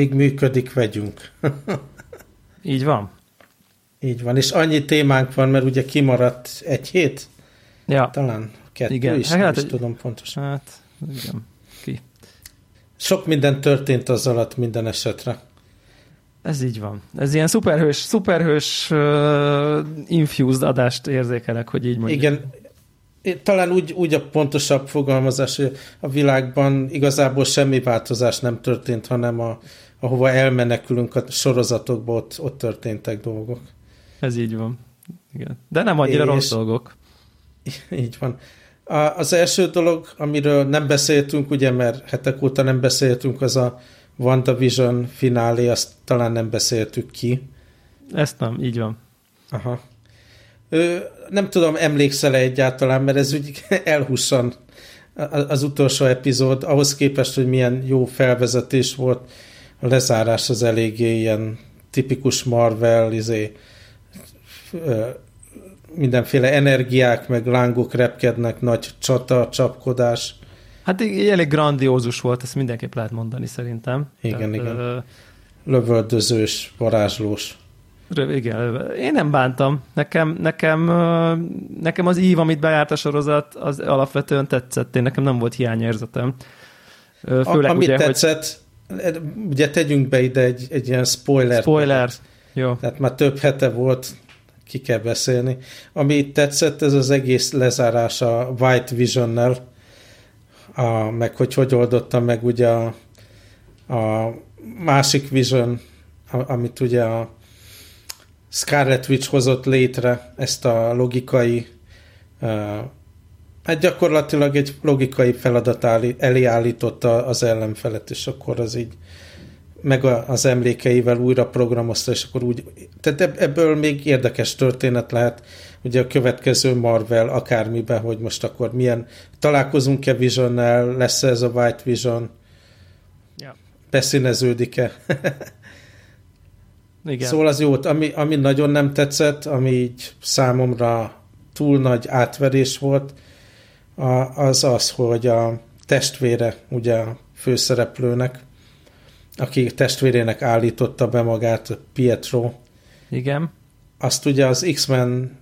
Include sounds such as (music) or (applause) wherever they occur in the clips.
amíg működik, vegyünk. (laughs) Így van. Így van, és annyi témánk van, mert ugye kimaradt egy hét? Ja. Talán kettő igen. is, hát, nem hát, is tudom pontosan. Hát, igen. Ki. Sok minden történt az alatt minden esetre. Ez így van. Ez ilyen szuperhős, szuperhős uh, infused adást érzékelek, hogy így mondjuk. Igen, talán úgy, úgy a pontosabb fogalmazás, hogy a világban igazából semmi változás nem történt, hanem a, ahova elmenekülünk a sorozatokba, ott, ott történtek dolgok. Ez így van. Igen. De nem annyira És... rossz dolgok. (laughs) Így van. A, az első dolog, amiről nem beszéltünk, ugye, mert hetek óta nem beszéltünk, az a WandaVision finálé, azt talán nem beszéltük ki. Ezt nem, így van. Aha. Ö, nem tudom, emlékszel-e egyáltalán, mert ez úgy (laughs) elhussan az utolsó epizód, ahhoz képest, hogy milyen jó felvezetés volt, a lezárás az eléggé ilyen tipikus Marvel, izé, mindenféle energiák, meg lángok repkednek, nagy csata, csapkodás. Hát elég grandiózus volt, ezt mindenképp lehet mondani szerintem. Igen, Tehát, igen. Ö... Lövöldözős, varázslós. Igen, én nem bántam. Nekem, nekem, nekem az ív, amit bejárt a sorozat, az alapvetően tetszett. Én nekem nem volt hiányérzetem. Főleg, a, amit ugye, tetszett, hogy... ugye tegyünk be ide egy, egy ilyen spoiler. Spoiler, jó. Tehát már több hete volt, ki kell beszélni. Ami itt tetszett, ez az egész lezárás a White Vision-nel, a, meg hogy hogy oldotta meg ugye a, a másik Vision, amit ugye a Scarlet Witch hozott létre ezt a logikai uh, hát gyakorlatilag egy logikai feladat elé állította az ellenfelet, és akkor az így meg a, az emlékeivel újra programozta, és akkor úgy, tehát ebből még érdekes történet lehet, ugye a következő Marvel akármiben, hogy most akkor milyen, találkozunk-e Visionnel, lesz ez a White Vision, ja. beszíneződik-e. (laughs) Igen. Szóval az jó, ami, ami nagyon nem tetszett, ami így számomra túl nagy átverés volt, az az, hogy a testvére, ugye a főszereplőnek, aki testvérének állította be magát, Pietro. Igen. Azt ugye az X-Men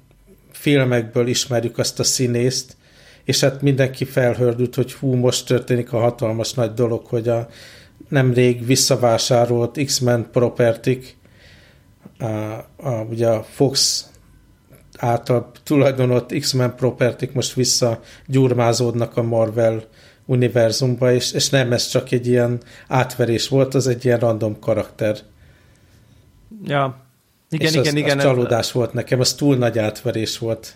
filmekből ismerjük azt a színészt, és hát mindenki felhördült, hogy hú, most történik a hatalmas nagy dolog, hogy a nemrég visszavásárolt X-Men propertik, a, a, ugye a Fox által tulajdonolt X-Men propertik most visszagyurmázódnak a Marvel univerzumba, és, és nem ez csak egy ilyen átverés volt, az egy ilyen random karakter. Ja, igen, és igen, az, igen. Az csalódás volt nekem, az túl nagy átverés volt.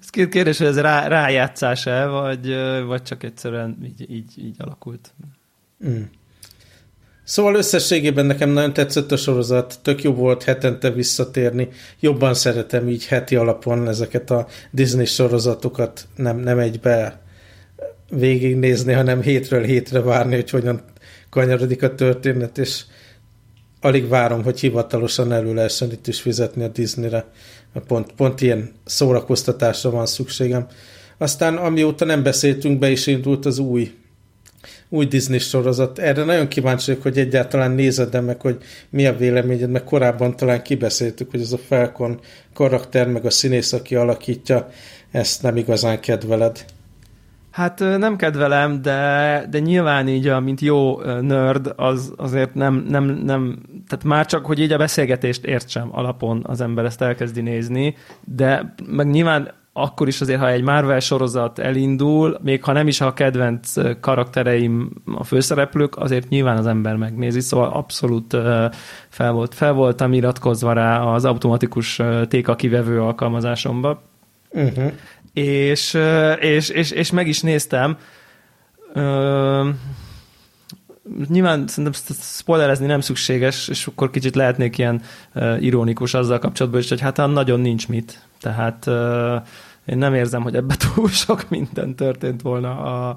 Ez két kérdés, hogy ez rá, rájátszás-e, vagy, vagy csak egyszerűen így, így, így alakult? Mm. Szóval összességében nekem nagyon tetszett a sorozat, tök jó volt hetente visszatérni, jobban szeretem így heti alapon ezeket a Disney sorozatokat, nem, nem egybe végignézni, hanem hétről hétre várni, hogy hogyan kanyarodik a történet, és alig várom, hogy hivatalosan elő lehessen itt is fizetni a Disneyre. Pont, pont ilyen szórakoztatásra van szükségem. Aztán amióta nem beszéltünk, be is indult az új új Disney sorozat. Erre nagyon kíváncsi vagyok, hogy egyáltalán nézed meg, hogy mi a véleményed, meg korábban talán kibeszéltük, hogy ez a Falcon karakter, meg a színész, aki alakítja, ezt nem igazán kedveled. Hát nem kedvelem, de, de nyilván így, mint jó nerd, az azért nem, nem, nem, tehát már csak, hogy így a beszélgetést értsem alapon az ember ezt elkezdi nézni, de meg nyilván akkor is azért, ha egy Marvel sorozat elindul, még ha nem is a kedvenc karaktereim a főszereplők, azért nyilván az ember megnézi, szóval abszolút fel, volt, fel voltam iratkozva rá az automatikus téka kivevő alkalmazásomba. Uh-huh és, és, és, és meg is néztem. nyilván szerintem spoilerezni nem szükséges, és akkor kicsit lehetnék ilyen ironikus azzal kapcsolatban is, hogy hát nagyon nincs mit. Tehát én nem érzem, hogy ebbe (laughs) túl sok minden történt volna a,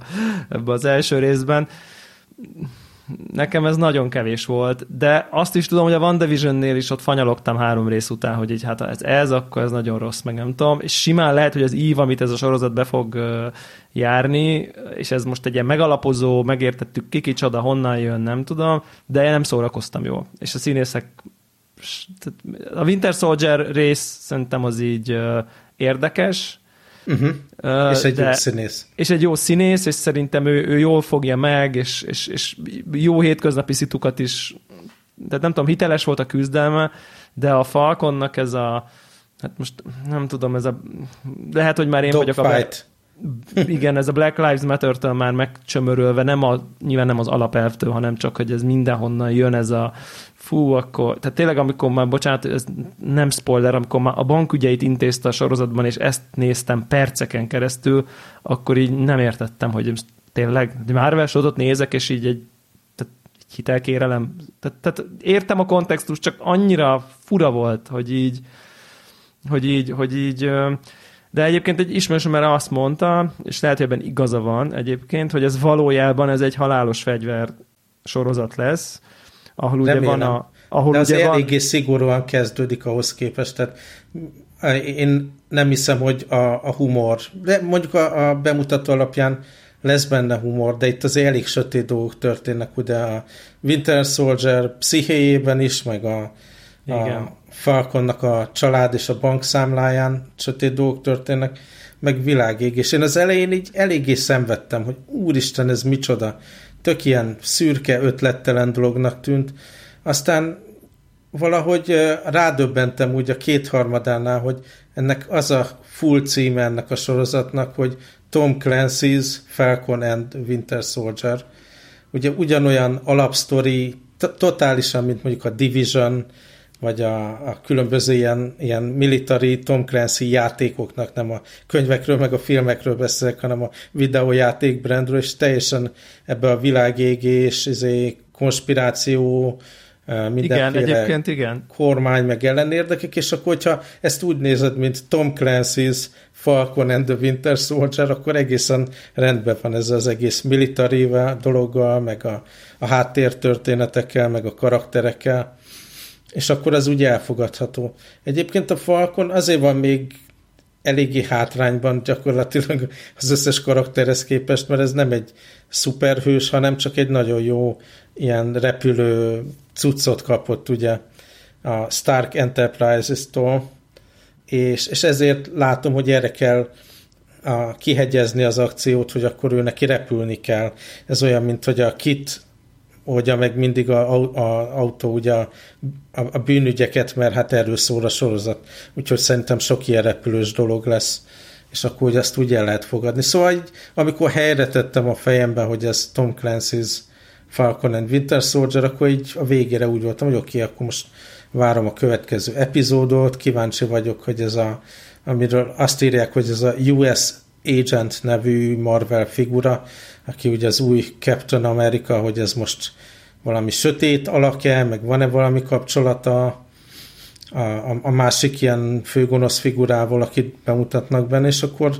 ebbe az első részben. nekem ez nagyon kevés volt, de azt is tudom, hogy a WandaVision-nél is ott fanyalogtam három rész után, hogy így hát ez, ez, akkor ez nagyon rossz, meg nem tudom, és simán lehet, hogy az ív, amit ez a sorozat be fog járni, és ez most egy ilyen megalapozó, megértettük ki kicsoda, honnan jön, nem tudom, de én nem szórakoztam jól. És a színészek a Winter Soldier rész szerintem az így érdekes, Uh-huh. Uh, és egy de, jó színész. És egy jó színész, és szerintem ő, ő jól fogja meg, és, és, és jó hétköznapi szitukat is, tehát nem tudom, hiteles volt a küzdelme, de a Falconnak ez a, hát most nem tudom, ez a, lehet, hogy már én Dog vagyok fight. a... Igen, ez a Black Lives Matter-től már megcsömörölve, nem a, nyilván nem az alapelvtől, hanem csak, hogy ez mindenhonnan jön ez a fú, akkor, tehát tényleg amikor már, bocsánat, ez nem spoiler, amikor már a bankügyeit intézte a sorozatban, és ezt néztem perceken keresztül, akkor így nem értettem, hogy tényleg Marvel sorozat nézek, és így egy, tehát hitelkérelem. Tehát, tehát értem a kontextus, csak annyira fura volt, hogy így, hogy így, hogy így, de egyébként egy ismerősöm erre azt mondta, és lehet, hogy ebben igaza van egyébként, hogy ez valójában ez egy halálos fegyver sorozat lesz, ahol ugye Remélem. van a... Ahol De az ugye eléggé van... szigorúan kezdődik ahhoz képest, tehát én nem hiszem, hogy a, a humor, de mondjuk a, a bemutató alapján lesz benne humor, de itt az elég sötét dolgok történnek, ugye a Winter Soldier pszichéjében is, meg a, a Falconnak a család és a bankszámláján sötét dolgok történnek, meg világég, és én az elején így eléggé szenvedtem, hogy úristen, ez micsoda tök ilyen szürke, ötlettelen dolognak tűnt. Aztán valahogy rádöbbentem úgy a kétharmadánál, hogy ennek az a full címe ennek a sorozatnak, hogy Tom Clancy's Falcon and Winter Soldier. Ugye ugyanolyan alapsztori, totálisan, mint mondjuk a Division, vagy a, a különböző ilyen, ilyen military Tom Clancy játékoknak, nem a könyvekről, meg a filmekről beszélek, hanem a videójáték brandről, és teljesen ebbe a világégés, izé, konspiráció, mindenféle igen, egyébként igen. kormány, meg ellenérdekek, és akkor, hogyha ezt úgy nézed, mint Tom Clancy's Falcon and the Winter Soldier, akkor egészen rendben van ez az egész military dologgal, meg a, a háttértörténetekkel, meg a karakterekkel és akkor az úgy elfogadható. Egyébként a Falcon azért van még eléggé hátrányban gyakorlatilag az összes karakterhez képest, mert ez nem egy szuperhős, hanem csak egy nagyon jó ilyen repülő cuccot kapott ugye a Stark Enterprises-tól, és, és ezért látom, hogy erre kell a, kihegyezni az akciót, hogy akkor ő neki repülni kell. Ez olyan, mint hogy a Kit oldja meg mindig a, a, a autó ugye a, a, a bűnügyeket, mert hát erről szól a sorozat. Úgyhogy szerintem sok ilyen repülős dolog lesz, és akkor hogy ezt úgy el lehet fogadni. Szóval így, amikor helyre tettem a fejembe, hogy ez Tom Clancy's Falcon and Winter Soldier, akkor így a végére úgy voltam, hogy oké, okay, akkor most várom a következő epizódot, kíváncsi vagyok, hogy ez a, amiről azt írják, hogy ez a US Agent nevű Marvel figura, aki ugye az új Captain America, hogy ez most valami sötét alakja, meg van-e valami kapcsolata a, a, a másik ilyen főgonosz figurával, akit bemutatnak benne, és akkor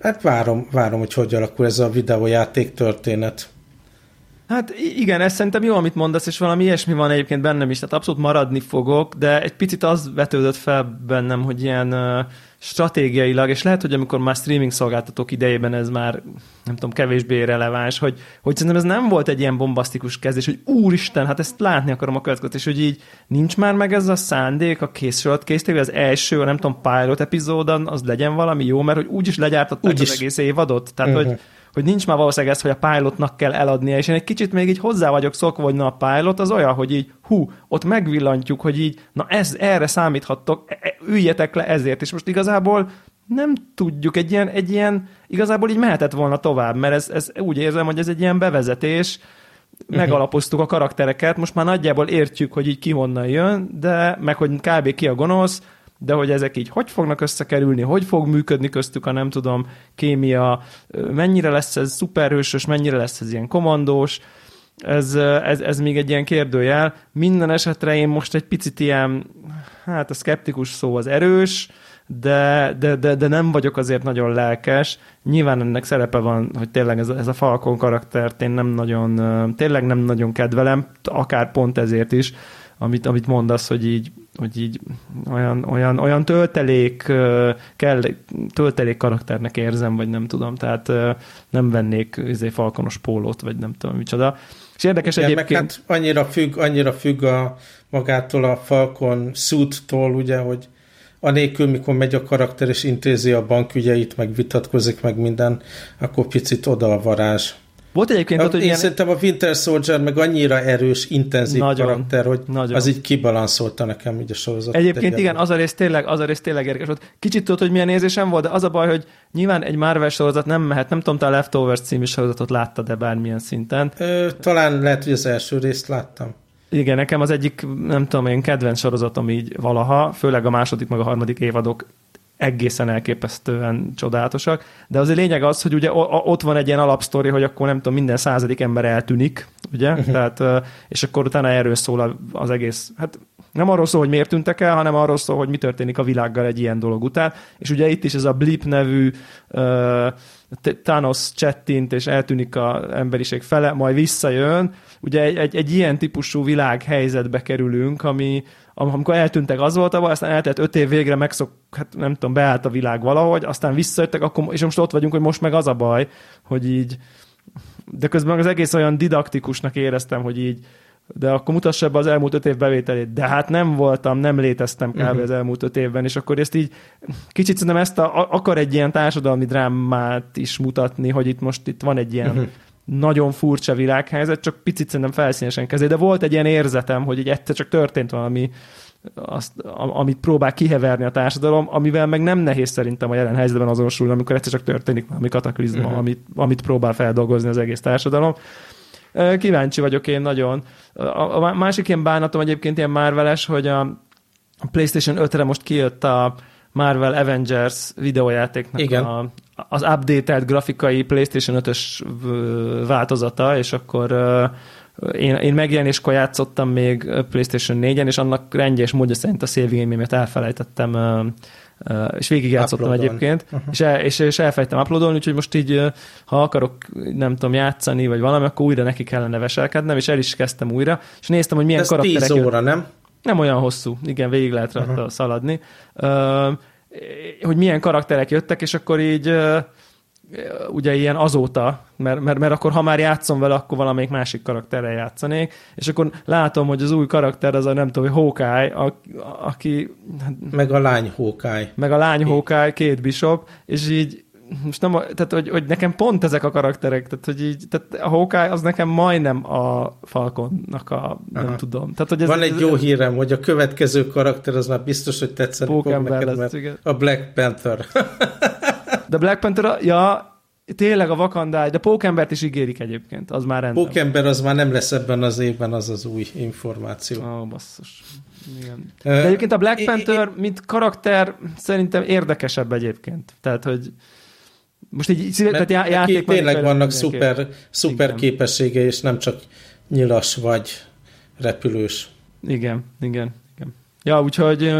hát várom, várom, hogy hogy alakul ez a videójáték történet. Hát igen, ez szerintem jó, amit mondasz, és valami ilyesmi van egyébként bennem is, tehát abszolút maradni fogok, de egy picit az vetődött fel bennem, hogy ilyen stratégiailag, és lehet, hogy amikor már streaming szolgáltatók idejében ez már, nem tudom, kevésbé releváns, hogy, hogy szerintem ez nem volt egy ilyen bombasztikus kezdés, hogy úristen, hát ezt látni akarom a következőt, és hogy így nincs már meg ez a szándék a készült készítő, az első, nem tudom, pilot epizódon az legyen valami jó, mert hogy úgyis legyártották úgy az egész évadot, tehát uh-huh. hogy hogy nincs már valószínűleg ez, hogy a pilotnak kell eladnia, és én egy kicsit még így hozzá vagyok szokva, hogy na a pilot az olyan, hogy így hú, ott megvillantjuk, hogy így, na ez, erre számíthattok, e, e, üljetek le ezért, és most igazából nem tudjuk, egy ilyen, egy ilyen igazából így mehetett volna tovább, mert ez, ez úgy érzem, hogy ez egy ilyen bevezetés, uh-huh. megalapoztuk a karaktereket, most már nagyjából értjük, hogy így ki honnan jön, de meg hogy kb. ki a gonosz, de hogy ezek így hogy fognak összekerülni, hogy fog működni köztük a nem tudom, kémia, mennyire lesz ez szuperhősös, mennyire lesz ez ilyen komandós, ez, ez, ez még egy ilyen kérdőjel. Minden esetre én most egy picit ilyen, hát a szkeptikus szó az erős, de, de, de, de nem vagyok azért nagyon lelkes. Nyilván ennek szerepe van, hogy tényleg ez, ez a Falcon karaktert én nem nagyon, tényleg nem nagyon kedvelem, akár pont ezért is, amit, amit mondasz, hogy így, hogy így olyan, olyan, olyan töltelék kell, töltelék karakternek érzem, vagy nem tudom, tehát nem vennék izé, falkonos pólót, vagy nem tudom micsoda. És érdekes Igen, egyébként... Meg hát annyira függ, annyira függ a magától a Falcon suit-tól, ugye, hogy anélkül, mikor megy a karakter és intézi a bankügyeit, meg vitatkozik, meg minden, akkor picit oda a varázs. Volt egyébként a, ott, hogy Én ilyen... szerintem a Winter Soldier meg annyira erős, intenzív nagyon, karakter, hogy nagyon. az így kibalanszolta nekem így a sorozat. Egyébként igen, az a rész tényleg, az a rész tényleg érdekes volt. Kicsit tudod, hogy milyen érzésem volt, de az a baj, hogy nyilván egy Marvel sorozat nem mehet, nem tudom, te a Leftovers című sorozatot láttad de bármilyen szinten. Ö, talán lehet, hogy az első részt láttam. Igen, nekem az egyik, nem tudom én, kedvenc sorozatom így valaha, főleg a második, meg a harmadik évadok egészen elképesztően csodálatosak, de az a lényeg az, hogy ugye ott van egy ilyen alapsztori, hogy akkor nem tudom, minden századik ember eltűnik, ugye, uh-huh. tehát, és akkor utána erről szól az egész, hát nem arról szól, hogy miért tűntek el, hanem arról szól, hogy mi történik a világgal egy ilyen dolog után, és ugye itt is ez a Blip nevű uh, Thanos csettint, és eltűnik az emberiség fele, majd visszajön, ugye egy, egy, egy ilyen típusú világhelyzetbe kerülünk, ami, amikor eltűntek az volt a baj, aztán eltelt öt év végre megszok, hát nem tudom, beállt a világ valahogy, aztán visszajöttek, akkor, és most ott vagyunk, hogy most meg az a baj, hogy így, de közben az egész olyan didaktikusnak éreztem, hogy így, de akkor mutassa be az elmúlt öt év bevételét. De hát nem voltam, nem léteztem kb. Uh-huh. az elmúlt öt évben, és akkor ezt így kicsit szerintem ezt a, akar egy ilyen társadalmi drámát is mutatni, hogy itt most itt van egy ilyen uh-huh nagyon furcsa világhelyzet, csak picit szerintem felszínesen kezdő, de volt egy ilyen érzetem, hogy így egyszer csak történt valami, azt, amit próbál kiheverni a társadalom, amivel meg nem nehéz szerintem a jelen helyzetben azonosulni, amikor egyszer csak történik valami kataklizma, uh-huh. amit, amit próbál feldolgozni az egész társadalom. Kíváncsi vagyok én nagyon. A, a másik ilyen bánatom egyébként ilyen márveles, hogy a PlayStation 5-re most kijött a Marvel Avengers videójátéknak Igen. A, az updated grafikai PlayStation 5-ös változata, és akkor én, én megjelenéskor játszottam még PlayStation 4-en, és annak rendjes módja szerint a szélvigénymémet elfelejtettem és végigjátszottam Uploadon. egyébként, uh-huh. és, el, és, és elfejtem uploadolni, úgyhogy most így, ha akarok, nem tudom, játszani, vagy valami, akkor újra neki kellene veselkednem, és el is kezdtem újra, és néztem, hogy milyen Ez karakterek... 10 óra, nem? Nem olyan hosszú, igen, végig lehet rajta uh-huh. szaladni. Uh, hogy milyen karakterek jöttek, és akkor így ugye ilyen azóta, mert, mert, mert akkor ha már játszom vele, akkor valamelyik másik karakterrel játszanék, és akkor látom, hogy az új karakter az a nem tudom, Hawkeye, a, aki... Meg a lány Hawkeye. Meg a lány Hawkeye, két bishop, és így most nem, tehát hogy, hogy, nekem pont ezek a karakterek, tehát hogy így, tehát a Hawkeye az nekem majdnem a Falconnak a, nem Aha. tudom. Tehát, hogy ez, Van egy jó hírem, hogy a következő karakter az már biztos, hogy tetszeni fog neked, lesz, mert igen. a Black Panther. (laughs) De Black Panther, ja, tényleg a Wakanda, de Pókembert is ígérik egyébként, az már rendben. Pókember az már nem lesz ebben az évben, az az új információ. Ó, oh, basszus. Igen. De egyébként a Black Panther, mint karakter, szerintem érdekesebb egyébként. Tehát, hogy most így tehát já- játék tényleg vannak szuper, szuper igen. képessége, és nem csak nyilas vagy repülős. Igen, igen, igen. Ja, úgyhogy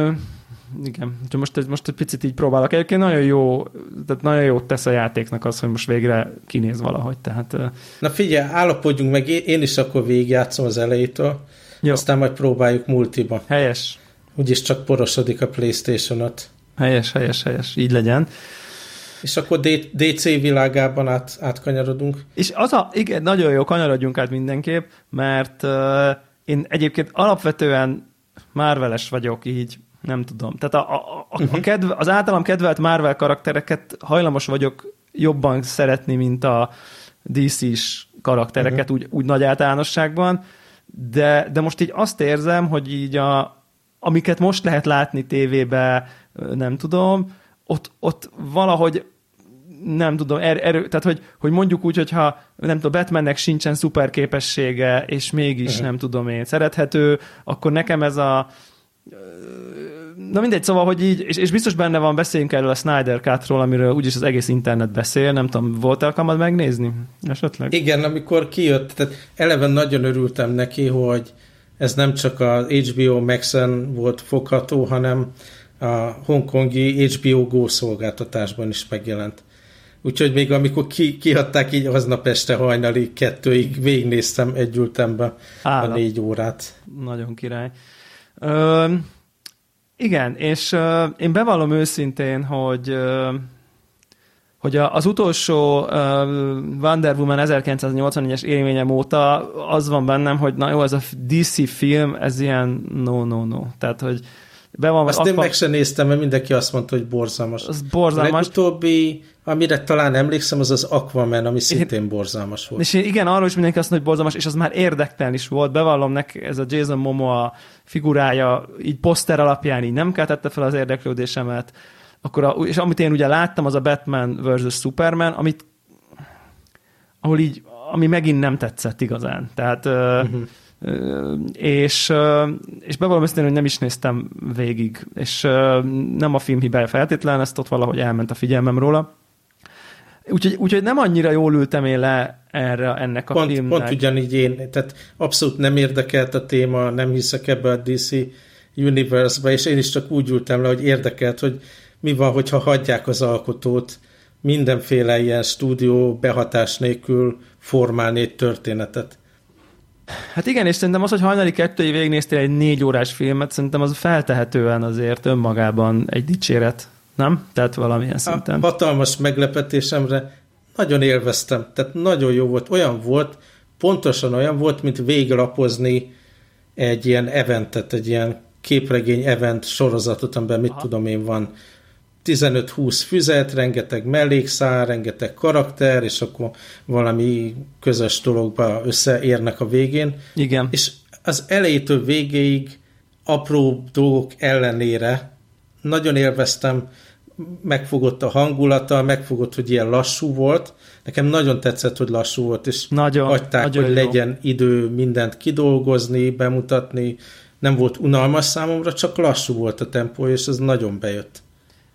igen, úgyhogy most, most egy picit így próbálok. Egyébként nagyon jó, tehát nagyon jót tesz a játéknak az, hogy most végre kinéz valahogy. Tehát, Na figyelj, állapodjunk meg, én is akkor végigjátszom az elejétől, jó. aztán majd próbáljuk multiba. Helyes. Úgyis csak porosodik a Playstation-ot. Helyes, helyes, helyes, így legyen. És akkor DC világában át, átkanyarodunk. És az a, igen, nagyon jó, kanyarodjunk át mindenképp, mert uh, én egyébként alapvetően Marveles vagyok így, nem tudom. Tehát a, a, a, uh-huh. a kedve, az általam kedvelt Marvel karaktereket hajlamos vagyok jobban szeretni, mint a DC-s karaktereket, uh-huh. úgy, úgy nagy általánosságban, de, de most így azt érzem, hogy így a, amiket most lehet látni tévébe, nem tudom, ott, ott valahogy nem tudom, er, erő, tehát hogy, hogy mondjuk úgy, hogyha nem tudom, Batmannek sincsen szuper képessége, és mégis uh-huh. nem tudom én szerethető, akkor nekem ez a Na mindegy, szóval, hogy így, és, és biztos benne van, beszéljünk erről a Snyder Cut-ról, amiről úgyis az egész internet beszél, nem tudom, volt alkalmad megnézni esetleg? Igen, amikor kijött, tehát eleve nagyon örültem neki, hogy ez nem csak a HBO Max-en volt fogható, hanem a hongkongi HBO Go szolgáltatásban is megjelent. Úgyhogy még amikor ki, kiadták így aznap este hajnali kettőig, végignéztem egy ültembe a négy órát. Nagyon király. Igen, és ö, én bevallom őszintén, hogy ö, hogy az utolsó uh, Wonder Woman 1984-es élményem óta az van bennem, hogy na jó, ez a DC film, ez ilyen no-no-no. Tehát, hogy be van, azt én meg sem néztem, mert mindenki azt mondta, hogy borzalmas. Az borzalmas. A legutóbbi, amire talán emlékszem, az az Aquaman, ami szintén én, borzalmas volt. És igen, arról is mindenki azt mondta, hogy borzalmas, és az már érdektelen is volt. Bevallom neki, ez a Jason Momoa figurája így poszter alapján így nem keltette fel az érdeklődésemet. Akkor a, és amit én ugye láttam, az a Batman vs. Superman, amit ahol így, ami megint nem tetszett igazán. Tehát uh-huh és, és bevallom őszintén, hogy nem is néztem végig, és nem a film hibája feltétlen, ezt ott valahogy elment a figyelmem róla. Úgyhogy, úgyhogy nem annyira jól ültem én le erre, ennek a pont, filmnek. Pont ugyanígy én, tehát abszolút nem érdekelt a téma, nem hiszek ebbe a DC Universe-be, és én is csak úgy ültem le, hogy érdekelt, hogy mi van, hogyha hagyják az alkotót mindenféle ilyen stúdió behatás nélkül formálni egy történetet. Hát igen, és szerintem az, hogy hajnali kettői végignéztél egy négy órás filmet, szerintem az feltehetően azért önmagában egy dicséret, nem? Tehát valamilyen szinten. A hatalmas meglepetésemre nagyon élveztem, tehát nagyon jó volt. Olyan volt, pontosan olyan volt, mint véglapozni egy ilyen eventet, egy ilyen képregény event sorozatot, amiben mit Aha. tudom én van 15-20 füzet, rengeteg mellékszár, rengeteg karakter, és akkor valami közös dologba összeérnek a végén. Igen. És az elejétől végéig apró dolgok ellenére nagyon élveztem, megfogott a hangulata, megfogott, hogy ilyen lassú volt. Nekem nagyon tetszett, hogy lassú volt, és nagyon, hagyták, nagyon hogy jó. legyen idő mindent kidolgozni, bemutatni. Nem volt unalmas számomra, csak lassú volt a tempó, és ez nagyon bejött.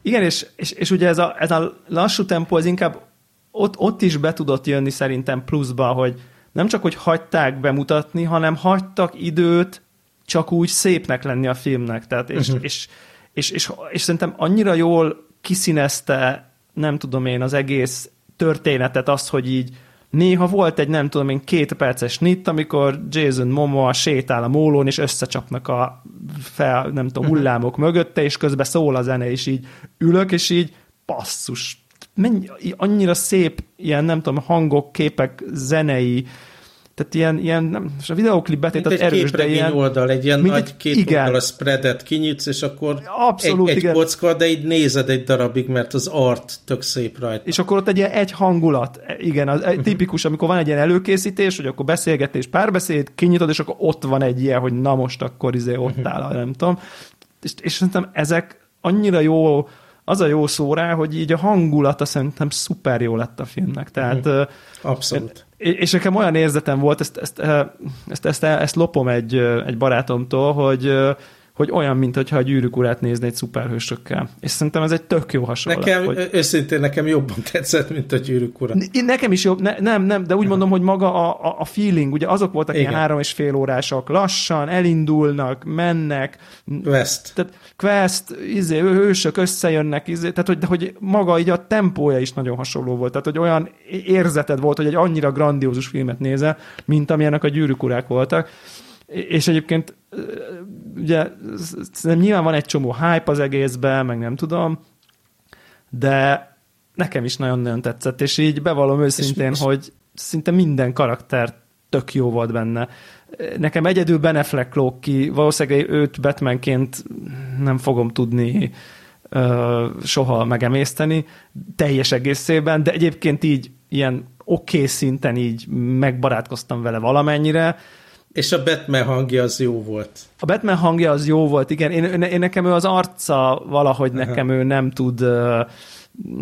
Igen, és, és, és ugye ez a, ez a lassú tempó, az inkább ott, ott is be tudott jönni szerintem pluszba, hogy nem csak, hogy hagyták bemutatni, hanem hagytak időt csak úgy szépnek lenni a filmnek. Tehát, és, uh-huh. és, és, és, és szerintem annyira jól kiszínezte, nem tudom én, az egész történetet, az, hogy így Néha volt egy, nem tudom én, két perces nit, amikor Jason Momoa sétál a mólón, és összecsapnak a fel, nem tudom, mhm. hullámok mögötte, és közben szól a zene, és így ülök, és így passzus, mennyi, annyira szép ilyen, nem tudom, hangok, képek, zenei, tehát ilyen, ilyen nem, a videóklip betétet erős, de ilyen... oldal, egy ilyen nagy két igen. oldal a spreadet kinyitsz, és akkor Abszolút, egy, egy igen. kocka, de így nézed egy darabig, mert az art tök szép rajta. És akkor ott egy ilyen egy hangulat, igen, az egy tipikus, amikor van egy ilyen előkészítés, hogy akkor beszélgetés, párbeszéd, kinyitod, és akkor ott van egy ilyen, hogy na most akkor izé ott áll, (laughs) nem tudom. És, és szerintem ezek annyira jó az a jó szó rá, hogy így a hangulata szerintem szuper jó lett a filmnek. Tehát, mhm. Abszolút. És nekem olyan érzetem volt, ezt, ezt, ezt, ezt, ezt lopom egy, egy barátomtól, hogy hogy olyan, mint hogyha a gyűrűk urát nézni egy szuperhősökkel. És szerintem ez egy tök jó hasonlat. Nekem, hogy... őszintén nekem jobban tetszett, mint a gyűrűk ura. Nekem is jobb, ne, nem, nem, de úgy mondom, hogy maga a, a feeling, ugye azok voltak Igen. ilyen három és fél órások, lassan, elindulnak, mennek. Quest. Tehát quest, izé, hősök összejönnek, izé, tehát hogy, de hogy maga így a tempója is nagyon hasonló volt, tehát hogy olyan érzeted volt, hogy egy annyira grandiózus filmet nézel, mint amilyenek a gyűrűk urák voltak. És egyébként ugye nyilván van egy csomó hype az egészben, meg nem tudom, de nekem is nagyon-nagyon tetszett, és így bevallom őszintén, és, hogy szinte minden karakter tök jó volt benne. Nekem egyedül Ben Affleck lók ki, valószínűleg őt Batmanként nem fogom tudni uh, soha megemészteni teljes egészében, de egyébként így ilyen oké okay szinten így megbarátkoztam vele valamennyire, és a Batman hangja az jó volt. A Batman hangja az jó volt, igen. Én, én nekem ő az arca valahogy Aha. nekem ő nem tud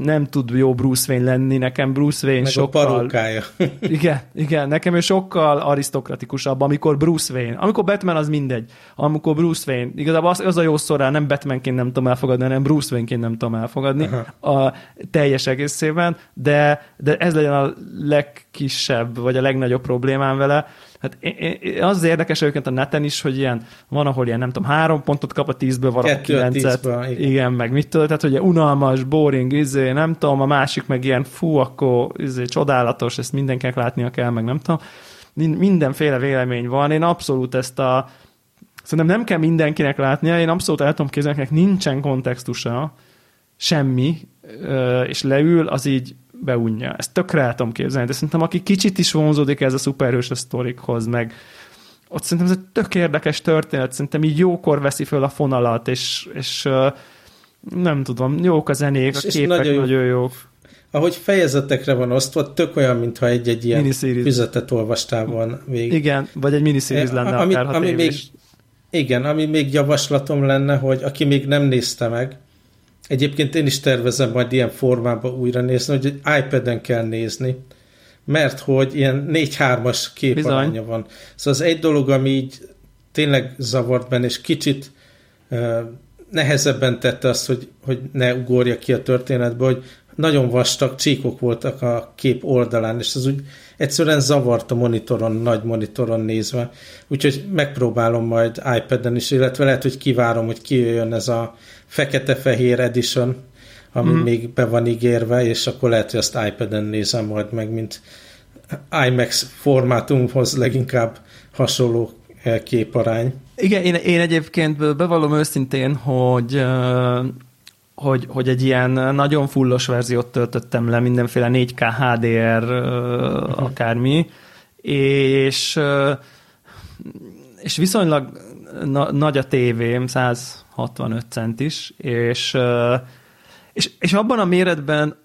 nem tud jó Bruce Wayne lenni, nekem Bruce Wayne Meg sokkal... a parókája. (laughs) igen, igen, nekem ő sokkal arisztokratikusabb, amikor Bruce Wayne. Amikor Batman az mindegy. Amikor Bruce Wayne, igazából az, az a jó szorá, nem Batmanként nem tudom elfogadni, hanem Bruce Wayne-ként nem tudom elfogadni Aha. a teljes egészében, de, de ez legyen a legkisebb, vagy a legnagyobb problémám vele, Hát az érdekes egyébként a neten is, hogy ilyen, van, ahol ilyen, nem tudom, három pontot kap a tízből, ahol kilencet. Igen. igen. meg mit tudod, tehát ugye unalmas, boring, izé, nem tudom, a másik meg ilyen, fú, akkor izé, csodálatos, ezt mindenkinek látnia kell, meg nem tudom. Mindenféle vélemény van. Én abszolút ezt a Szerintem nem kell mindenkinek látnia, én abszolút el tudom képzelni, nincsen kontextusa, semmi, és leül, az így beunja. Ezt tökre el tudom képzelni, de szerintem aki kicsit is vonzódik ez a szuperhős a sztorikhoz, meg ott szerintem ez egy tök érdekes történet, szerintem így jókor veszi föl a fonalat, és, és nem tudom, jók a zenék, és, a képek nagyon, jó. nagyon jók. Ahogy fejezetekre van osztva, tök olyan, mintha egy-egy ilyen füzetet olvastál volna végig. Igen, vagy egy miniseries lenne ami, akár, ami még, Igen, ami még javaslatom lenne, hogy aki még nem nézte meg, Egyébként én is tervezem majd ilyen formában újra nézni, hogy egy iPad-en kell nézni, mert hogy ilyen 4-3-as képaránya van. Szóval az egy dolog, ami így tényleg zavart benne, és kicsit uh, nehezebben tette azt, hogy, hogy ne ugorja ki a történetbe, hogy nagyon vastag csíkok voltak a kép oldalán, és az úgy egyszerűen zavart a monitoron, nagy monitoron nézve. Úgyhogy megpróbálom majd iPad-en is, illetve lehet, hogy kivárom, hogy kijöjjön ez a fekete-fehér edition, ami mm. még be van ígérve, és akkor lehet, hogy azt iPad-en nézem majd meg, mint IMAX formátumhoz leginkább hasonló eh, képarány. Igen, én, én egyébként bevallom őszintén, hogy hogy, hogy egy ilyen nagyon fullos verziót töltöttem le, mindenféle 4K HDR uh-huh. akármi, és és viszonylag na, nagy a tévém, 165 centis, és, és, és abban a méretben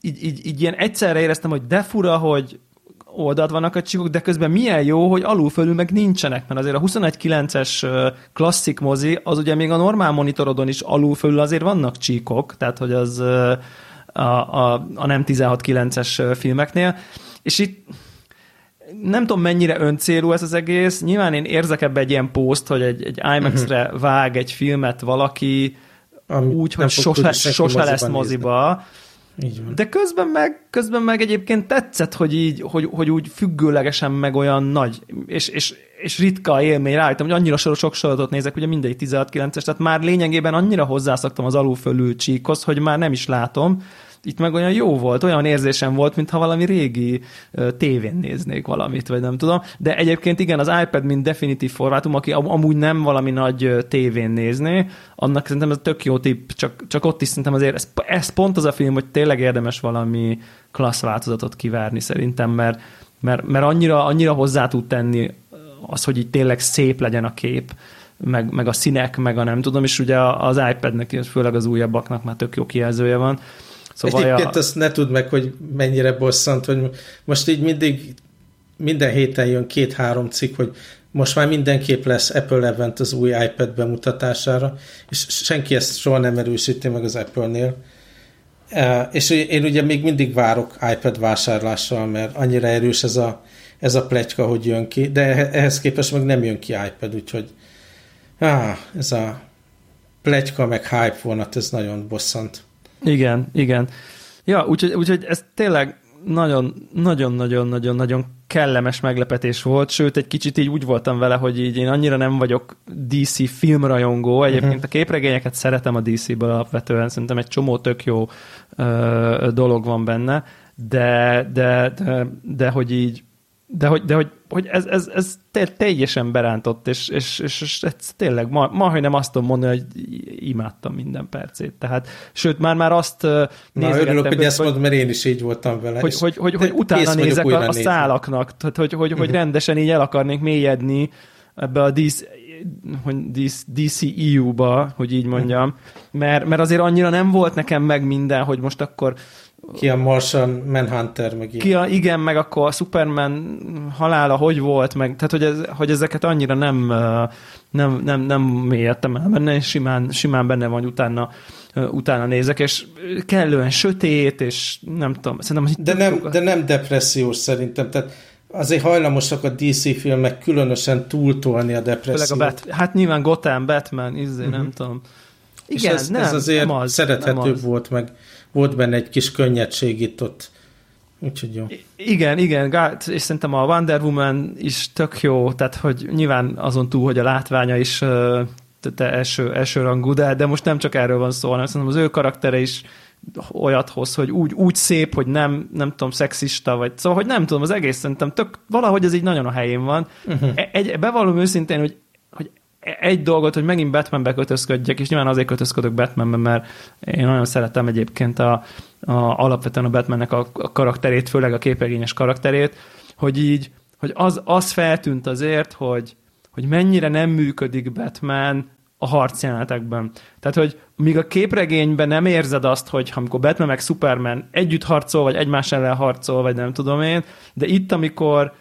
így, így, így ilyen egyszerre éreztem, hogy de fura, hogy oldalt vannak a csíkok, de közben milyen jó, hogy alul fölül meg nincsenek, mert azért a 21.9-es klasszik mozi, az ugye még a normál monitorodon is alul fölül azért vannak csíkok, tehát hogy az a, a, a nem 16.9-es filmeknél, és itt nem tudom mennyire öncélú ez az egész, nyilván én érzek ebbe egy ilyen poszt, hogy egy, egy IMAX-re uh-huh. vág egy filmet valaki Ami úgy, hogy sose, sose lesz moziba, van. De közben meg, közben meg egyébként tetszett, hogy így, hogy, hogy úgy függőlegesen meg olyan nagy, és, és, és ritka élmény rájöttem, hogy annyira sok sorozatot nézek, ugye mindegy 16-9-es, tehát már lényegében annyira hozzászoktam az alul csíkhoz, hogy már nem is látom, itt meg olyan jó volt, olyan érzésem volt, mintha valami régi tévén néznék valamit, vagy nem tudom. De egyébként igen, az iPad, mint definitív formátum, aki am- amúgy nem valami nagy tévén nézné, annak szerintem ez tök jó tipp, csak, csak ott is szerintem azért ez, ez pont az a film, hogy tényleg érdemes valami klassz változatot kivárni szerintem, mert, mert, mert annyira, annyira hozzá tud tenni az, hogy így tényleg szép legyen a kép, meg, meg a színek, meg a nem tudom, és ugye az iPad-nek, főleg az újabbaknak már tök jó kijelzője van, Szóval Egyébként a... azt ne tudd meg, hogy mennyire bosszant, hogy most így mindig minden héten jön két-három cikk, hogy most már mindenképp lesz Apple Event az új iPad bemutatására, és senki ezt soha nem erősíti meg az Apple-nél. E, és én ugye még mindig várok iPad vásárlással, mert annyira erős ez a, ez a pletyka, hogy jön ki, de ehhez képest meg nem jön ki iPad, úgyhogy ah, ez a pletyka meg hype vonat, ez nagyon bosszant. Igen, igen. Ja, úgyhogy, úgyhogy ez tényleg nagyon-nagyon-nagyon-nagyon-nagyon kellemes meglepetés volt, sőt, egy kicsit így úgy voltam vele, hogy így én annyira nem vagyok DC filmrajongó, egyébként uh-huh. a képregényeket szeretem a DC-ből alapvetően, szerintem egy csomó tök jó ö, dolog van benne, de, de, de, de hogy így de hogy, de hogy, hogy ez, ez, ez teljesen berántott, és, és, és, és ez tényleg ma, ma, hogy nem azt tudom mondani, hogy imádtam minden percét. Tehát, sőt, már már azt Na, örülök, hogy ezt mondod, mert én is így voltam vele. Hogy, hogy, hogy, hogy utána nézek a, a szálaknak, tehát, hogy, hogy, hogy mhm. rendesen így el akarnék mélyedni ebbe a DC, hogy DCEU-ba, hogy így mondjam, mert, mert azért annyira nem volt nekem meg minden, hogy most akkor ki a Martian Manhunter, meg Ki a, igen, meg akkor a Superman halála hogy volt, meg, tehát hogy, ez, hogy ezeket annyira nem, nem, nem, nem mélyedtem el benne, és simán, simán benne van, utána, utána nézek, és kellően sötét, és nem tudom, szerintem... De nem, de nem depressziós szerintem, tehát azért hajlamosak a DC filmek különösen túltolni a depressziót. A Bat- hát nyilván Gotham, Batman, izé, uh-huh. nem tudom. Igen, és ez, nem, ez azért nem az, szerethetőbb nem az. volt, meg volt benne egy kis könnyedség itt ott Úgyhogy jó. Igen, igen, és szerintem a Wonder Woman is tök jó, tehát hogy nyilván azon túl, hogy a látványa is te első, első rangú, de, de most nem csak erről van szó, hanem szerintem az ő karaktere is olyat hoz, hogy úgy, úgy szép, hogy nem, nem tudom, szexista, vagy szóval, hogy nem tudom, az egész szerintem tök, valahogy ez így nagyon a helyén van. Uh-huh. Egy, bevallom őszintén, hogy, hogy egy dolgot, hogy megint Batmanbe kötözködjek, és nyilván azért kötözködök Batmanbe, mert én nagyon szeretem egyébként a, a, alapvetően a Batmannek a, a karakterét, főleg a képregényes karakterét, hogy így, hogy az, az feltűnt azért, hogy, hogy mennyire nem működik Batman a harcjelenetekben. Tehát, hogy míg a képregényben nem érzed azt, hogy amikor Batman meg Superman együtt harcol, vagy egymás ellen harcol, vagy nem tudom én, de itt, amikor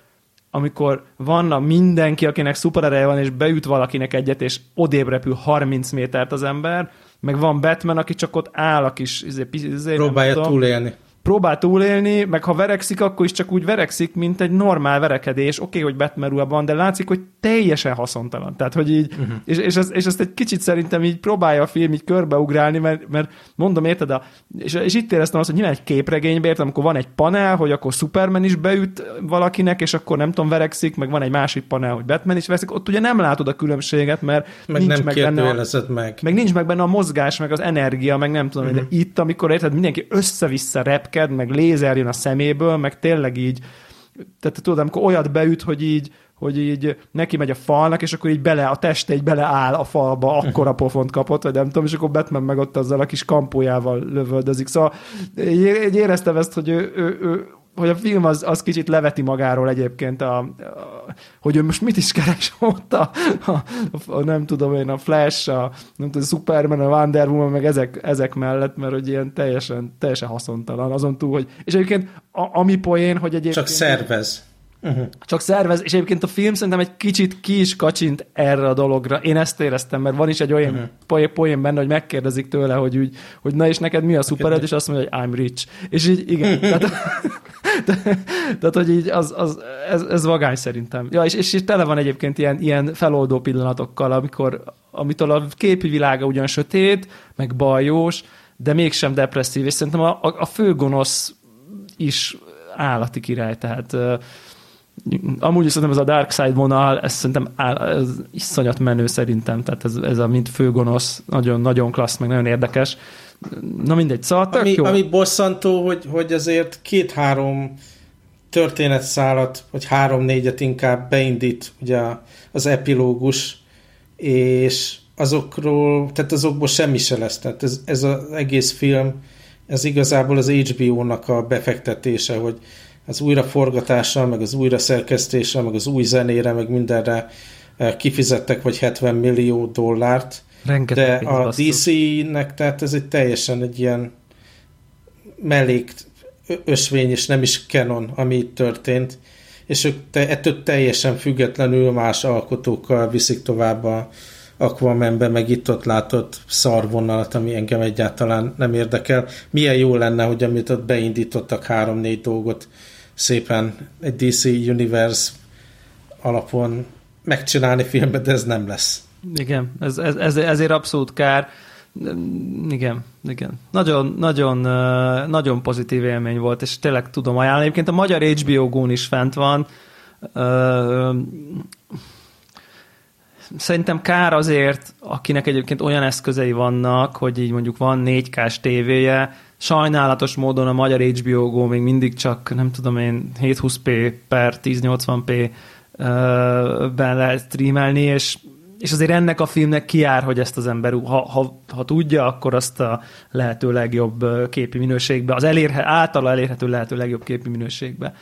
amikor vanna mindenki, akinek szuperereje van, és beüt valakinek egyet, és odébb repül 30 métert az ember, meg van Batman, aki csak ott áll a kis izé, izé, Próbálja túlélni próbál túlélni, meg ha verekszik, akkor is csak úgy verekszik, mint egy normál verekedés. Oké, okay, hogy Batman van, de látszik, hogy teljesen haszontalan. Tehát, hogy így, uh-huh. és, és, ezt, és ezt egy kicsit szerintem így próbálja a film így körbeugrálni, mert, mert mondom, érted, a, és, és itt éreztem azt, hogy nyilván egy képregénybe, érted, amikor van egy panel, hogy akkor Superman is beüt valakinek, és akkor nem tudom, verekszik, meg van egy másik panel, hogy Batman is veszik, ott ugye nem látod a különbséget, mert meg nincs nem meg benne a, meg. meg nincs meg benne a mozgás, meg az energia, meg nem tudom, uh-huh. de itt, amikor érted, mindenki össze-vissza repke, repked, meg lézer jön a szeméből, meg tényleg így, tehát tudod, amikor olyat beüt, hogy így, hogy így neki megy a falnak, és akkor így bele, a teste így beleáll a falba, akkora (laughs) pofont kapott, vagy nem tudom, és akkor Batman meg ott azzal a kis kampójával lövöldözik. Szóval így éreztem ezt, hogy ő, ő, ő hogy a film az, az kicsit leveti magáról egyébként, a, a, hogy ő most mit is keres (laughs) ott, a, a, a, nem tudom én, a Flash, a, nem tudom, a Superman, a Wonder Woman, meg ezek, ezek mellett, mert hogy ilyen teljesen, teljesen haszontalan, azon túl, hogy, és egyébként a, ami poén, hogy egyébként... Csak szervez. Uh-huh. Csak szervez, és egyébként a film szerintem egy kicsit ki is kacsint erre a dologra. Én ezt éreztem, mert van is egy olyan uh-huh. poén benne, hogy megkérdezik tőle, hogy, úgy, hogy na és neked mi a szupered, és azt mondja, hogy I'm rich. És így igen. (laughs) tehát, tehát, hogy így az, az, ez, ez vagány szerintem. Ja, és, és tele van egyébként ilyen, ilyen feloldó pillanatokkal, amikor, amitől a képi világa ugyan sötét, meg bajós, de mégsem depresszív, és szerintem a, a, a főgonosz is állati király, tehát amúgy is szerintem ez a Dark Side vonal, ez szerintem áll, ez iszonyat menő szerintem, tehát ez, ez a mint főgonosz, nagyon, nagyon klassz, meg nagyon érdekes. Na mindegy, szóval tök ami, jó. ami bosszantó, hogy, hogy azért két-három történetszálat, vagy három-négyet inkább beindít ugye az epilógus, és azokról, tehát azokból semmi se lesz. Tehát ez, ez az egész film, ez igazából az HBO-nak a befektetése, hogy az újraforgatással, meg az újraszerkesztéssel, meg az új zenére, meg mindenre eh, kifizettek vagy 70 millió dollárt, Rengeteg de a DC-nek, tehát ez egy teljesen egy ilyen mellék ösvény, és nem is canon, ami itt történt, és ők te, ettől teljesen függetlenül más alkotókkal viszik tovább a Aquamanbe, meg itt-ott látott szarvonalat, ami engem egyáltalán nem érdekel. Milyen jó lenne, hogy amit ott beindítottak három-négy dolgot, szépen egy DC Universe alapon megcsinálni filmet, de ez nem lesz. Igen, ez, ez, ez, ezért abszolút kár. Igen, igen. Nagyon, nagyon, nagyon pozitív élmény volt, és tényleg tudom ajánlani. Egyébként a magyar HBO Go-n is fent van. Szerintem kár azért, akinek egyébként olyan eszközei vannak, hogy így mondjuk van 4K-s tévéje, sajnálatos módon a magyar HBO Go még mindig csak, nem tudom én, 720p per 1080p ben lehet streamelni, és és azért ennek a filmnek kiár, hogy ezt az ember, ha, ha, ha tudja, akkor azt a lehető legjobb képi minőségbe, az elérhe, általa elérhető lehető legjobb képi minőségbe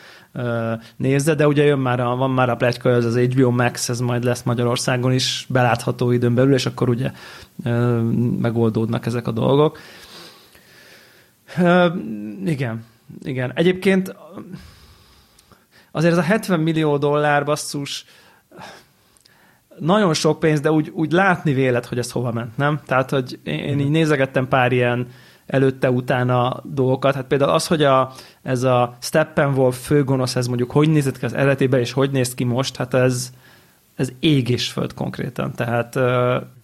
nézze, de ugye jön már a, van már a pletyka, ez az HBO Max, ez majd lesz Magyarországon is belátható időn belül, és akkor ugye megoldódnak ezek a dolgok. Igen, igen. Egyébként azért ez a 70 millió dollár basszus, nagyon sok pénz, de úgy, úgy látni vélet, hogy ez hova ment, nem? Tehát, hogy én így mhm. nézegettem pár ilyen előtte-utána dolgokat. Hát például az, hogy a, ez a Steppenwolf főgonosz, ez mondjuk hogy nézett ki az eredetében, és hogy néz ki most, hát ez, ez ég és föld konkrétan. Tehát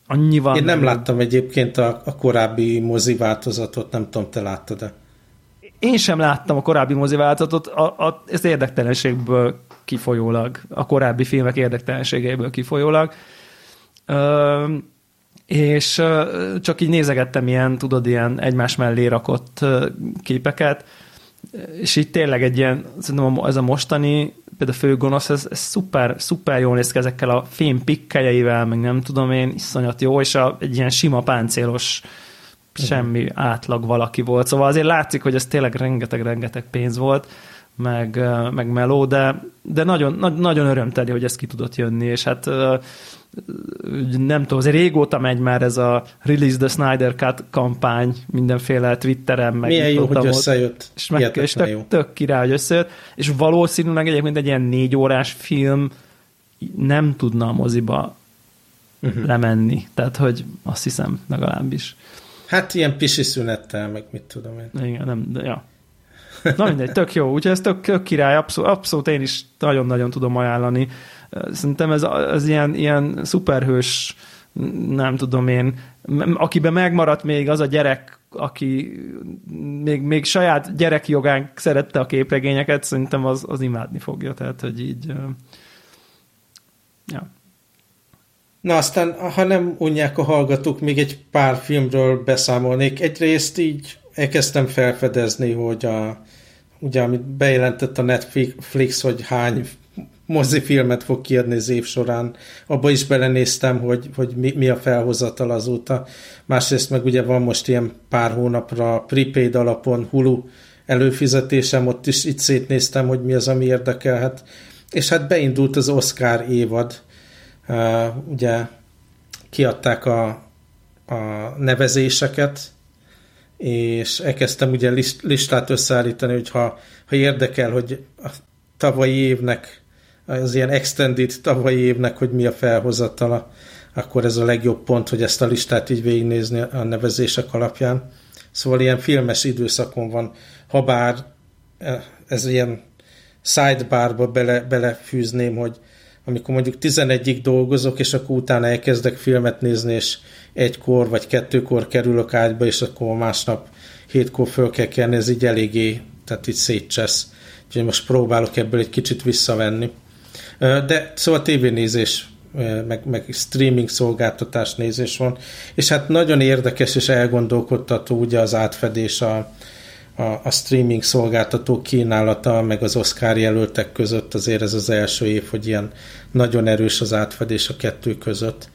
annyi van. Én nem láttam egyébként a, a korábbi mozi változatot, nem tudom, te láttad-e? én sem láttam a korábbi mozi változatot, a, a, ez érdektelenségből kifolyólag, a korábbi filmek érdektelenségeiből kifolyólag. Ö, és csak így nézegettem ilyen, tudod, ilyen egymás mellé rakott képeket, és így tényleg egy ilyen, szerintem ez a mostani, például a főgonosz, ez, ez szuper, szuper jól néz ki ezekkel a fém pikkelyeivel, meg nem tudom én, iszonyat jó, és a, egy ilyen sima páncélos semmi átlag valaki volt. Szóval azért látszik, hogy ez tényleg rengeteg-rengeteg pénz volt, meg, meg meló, de, de nagyon, nagyon örömteli, hogy ez ki tudott jönni, és hát nem tudom, azért régóta megy már ez a Release the Snyder Cut kampány mindenféle Twitteren, meg Milyen jó, hogy összejött. És, meg, és tök, jó. tök király, hogy összejött, és valószínűleg egyébként egy ilyen négy órás film nem tudna a moziba uh-huh. lemenni. Tehát, hogy azt hiszem legalábbis. Hát ilyen pisi szünettel, meg mit tudom én. Igen, nem, de ja. Na mindegy, tök jó. Úgyhogy ez tök, tök király, abszolút, abszolút én is nagyon-nagyon tudom ajánlani. Szerintem ez, ez ilyen, ilyen szuperhős, nem tudom én, akiben megmaradt még az a gyerek, aki még, még saját gyerekjogán szerette a képregényeket, szerintem az, az imádni fogja. Tehát, hogy így... Ja. Na aztán, ha nem unják a hallgatók, még egy pár filmről beszámolnék. Egyrészt így elkezdtem felfedezni, hogy a, ugye, amit bejelentett a Netflix, hogy hány mozifilmet fog kiadni az év során. Abba is belenéztem, hogy, hogy mi, mi a felhozatal azóta. Másrészt meg ugye van most ilyen pár hónapra prepaid alapon Hulu előfizetésem, ott is itt szétnéztem, hogy mi az, ami érdekelhet. És hát beindult az Oscar évad. Uh, ugye kiadták a, a nevezéseket, és elkezdtem ugye list, listát összeállítani, hogy ha, érdekel, hogy a tavalyi évnek az ilyen extended tavalyi évnek, hogy mi a felhozatala, akkor ez a legjobb pont, hogy ezt a listát így végignézni a nevezések alapján. Szóval ilyen filmes időszakon van, ha bár e, ez ilyen sidebarba bele, belefűzném, hogy amikor mondjuk 11-ig dolgozok, és akkor utána elkezdek filmet nézni, és egykor vagy kettőkor kerülök ágyba, és akkor másnap hétkor föl kell kelni, ez így eléggé, tehát így szétcsesz. Úgyhogy most próbálok ebből egy kicsit visszavenni. De szóval tévénézés, meg, meg streaming szolgáltatás nézés van, és hát nagyon érdekes és elgondolkodtató ugye az átfedés a, a, a streaming szolgáltató kínálata, meg az Oscar jelöltek között azért ez az első év, hogy ilyen nagyon erős az átfedés a kettő között.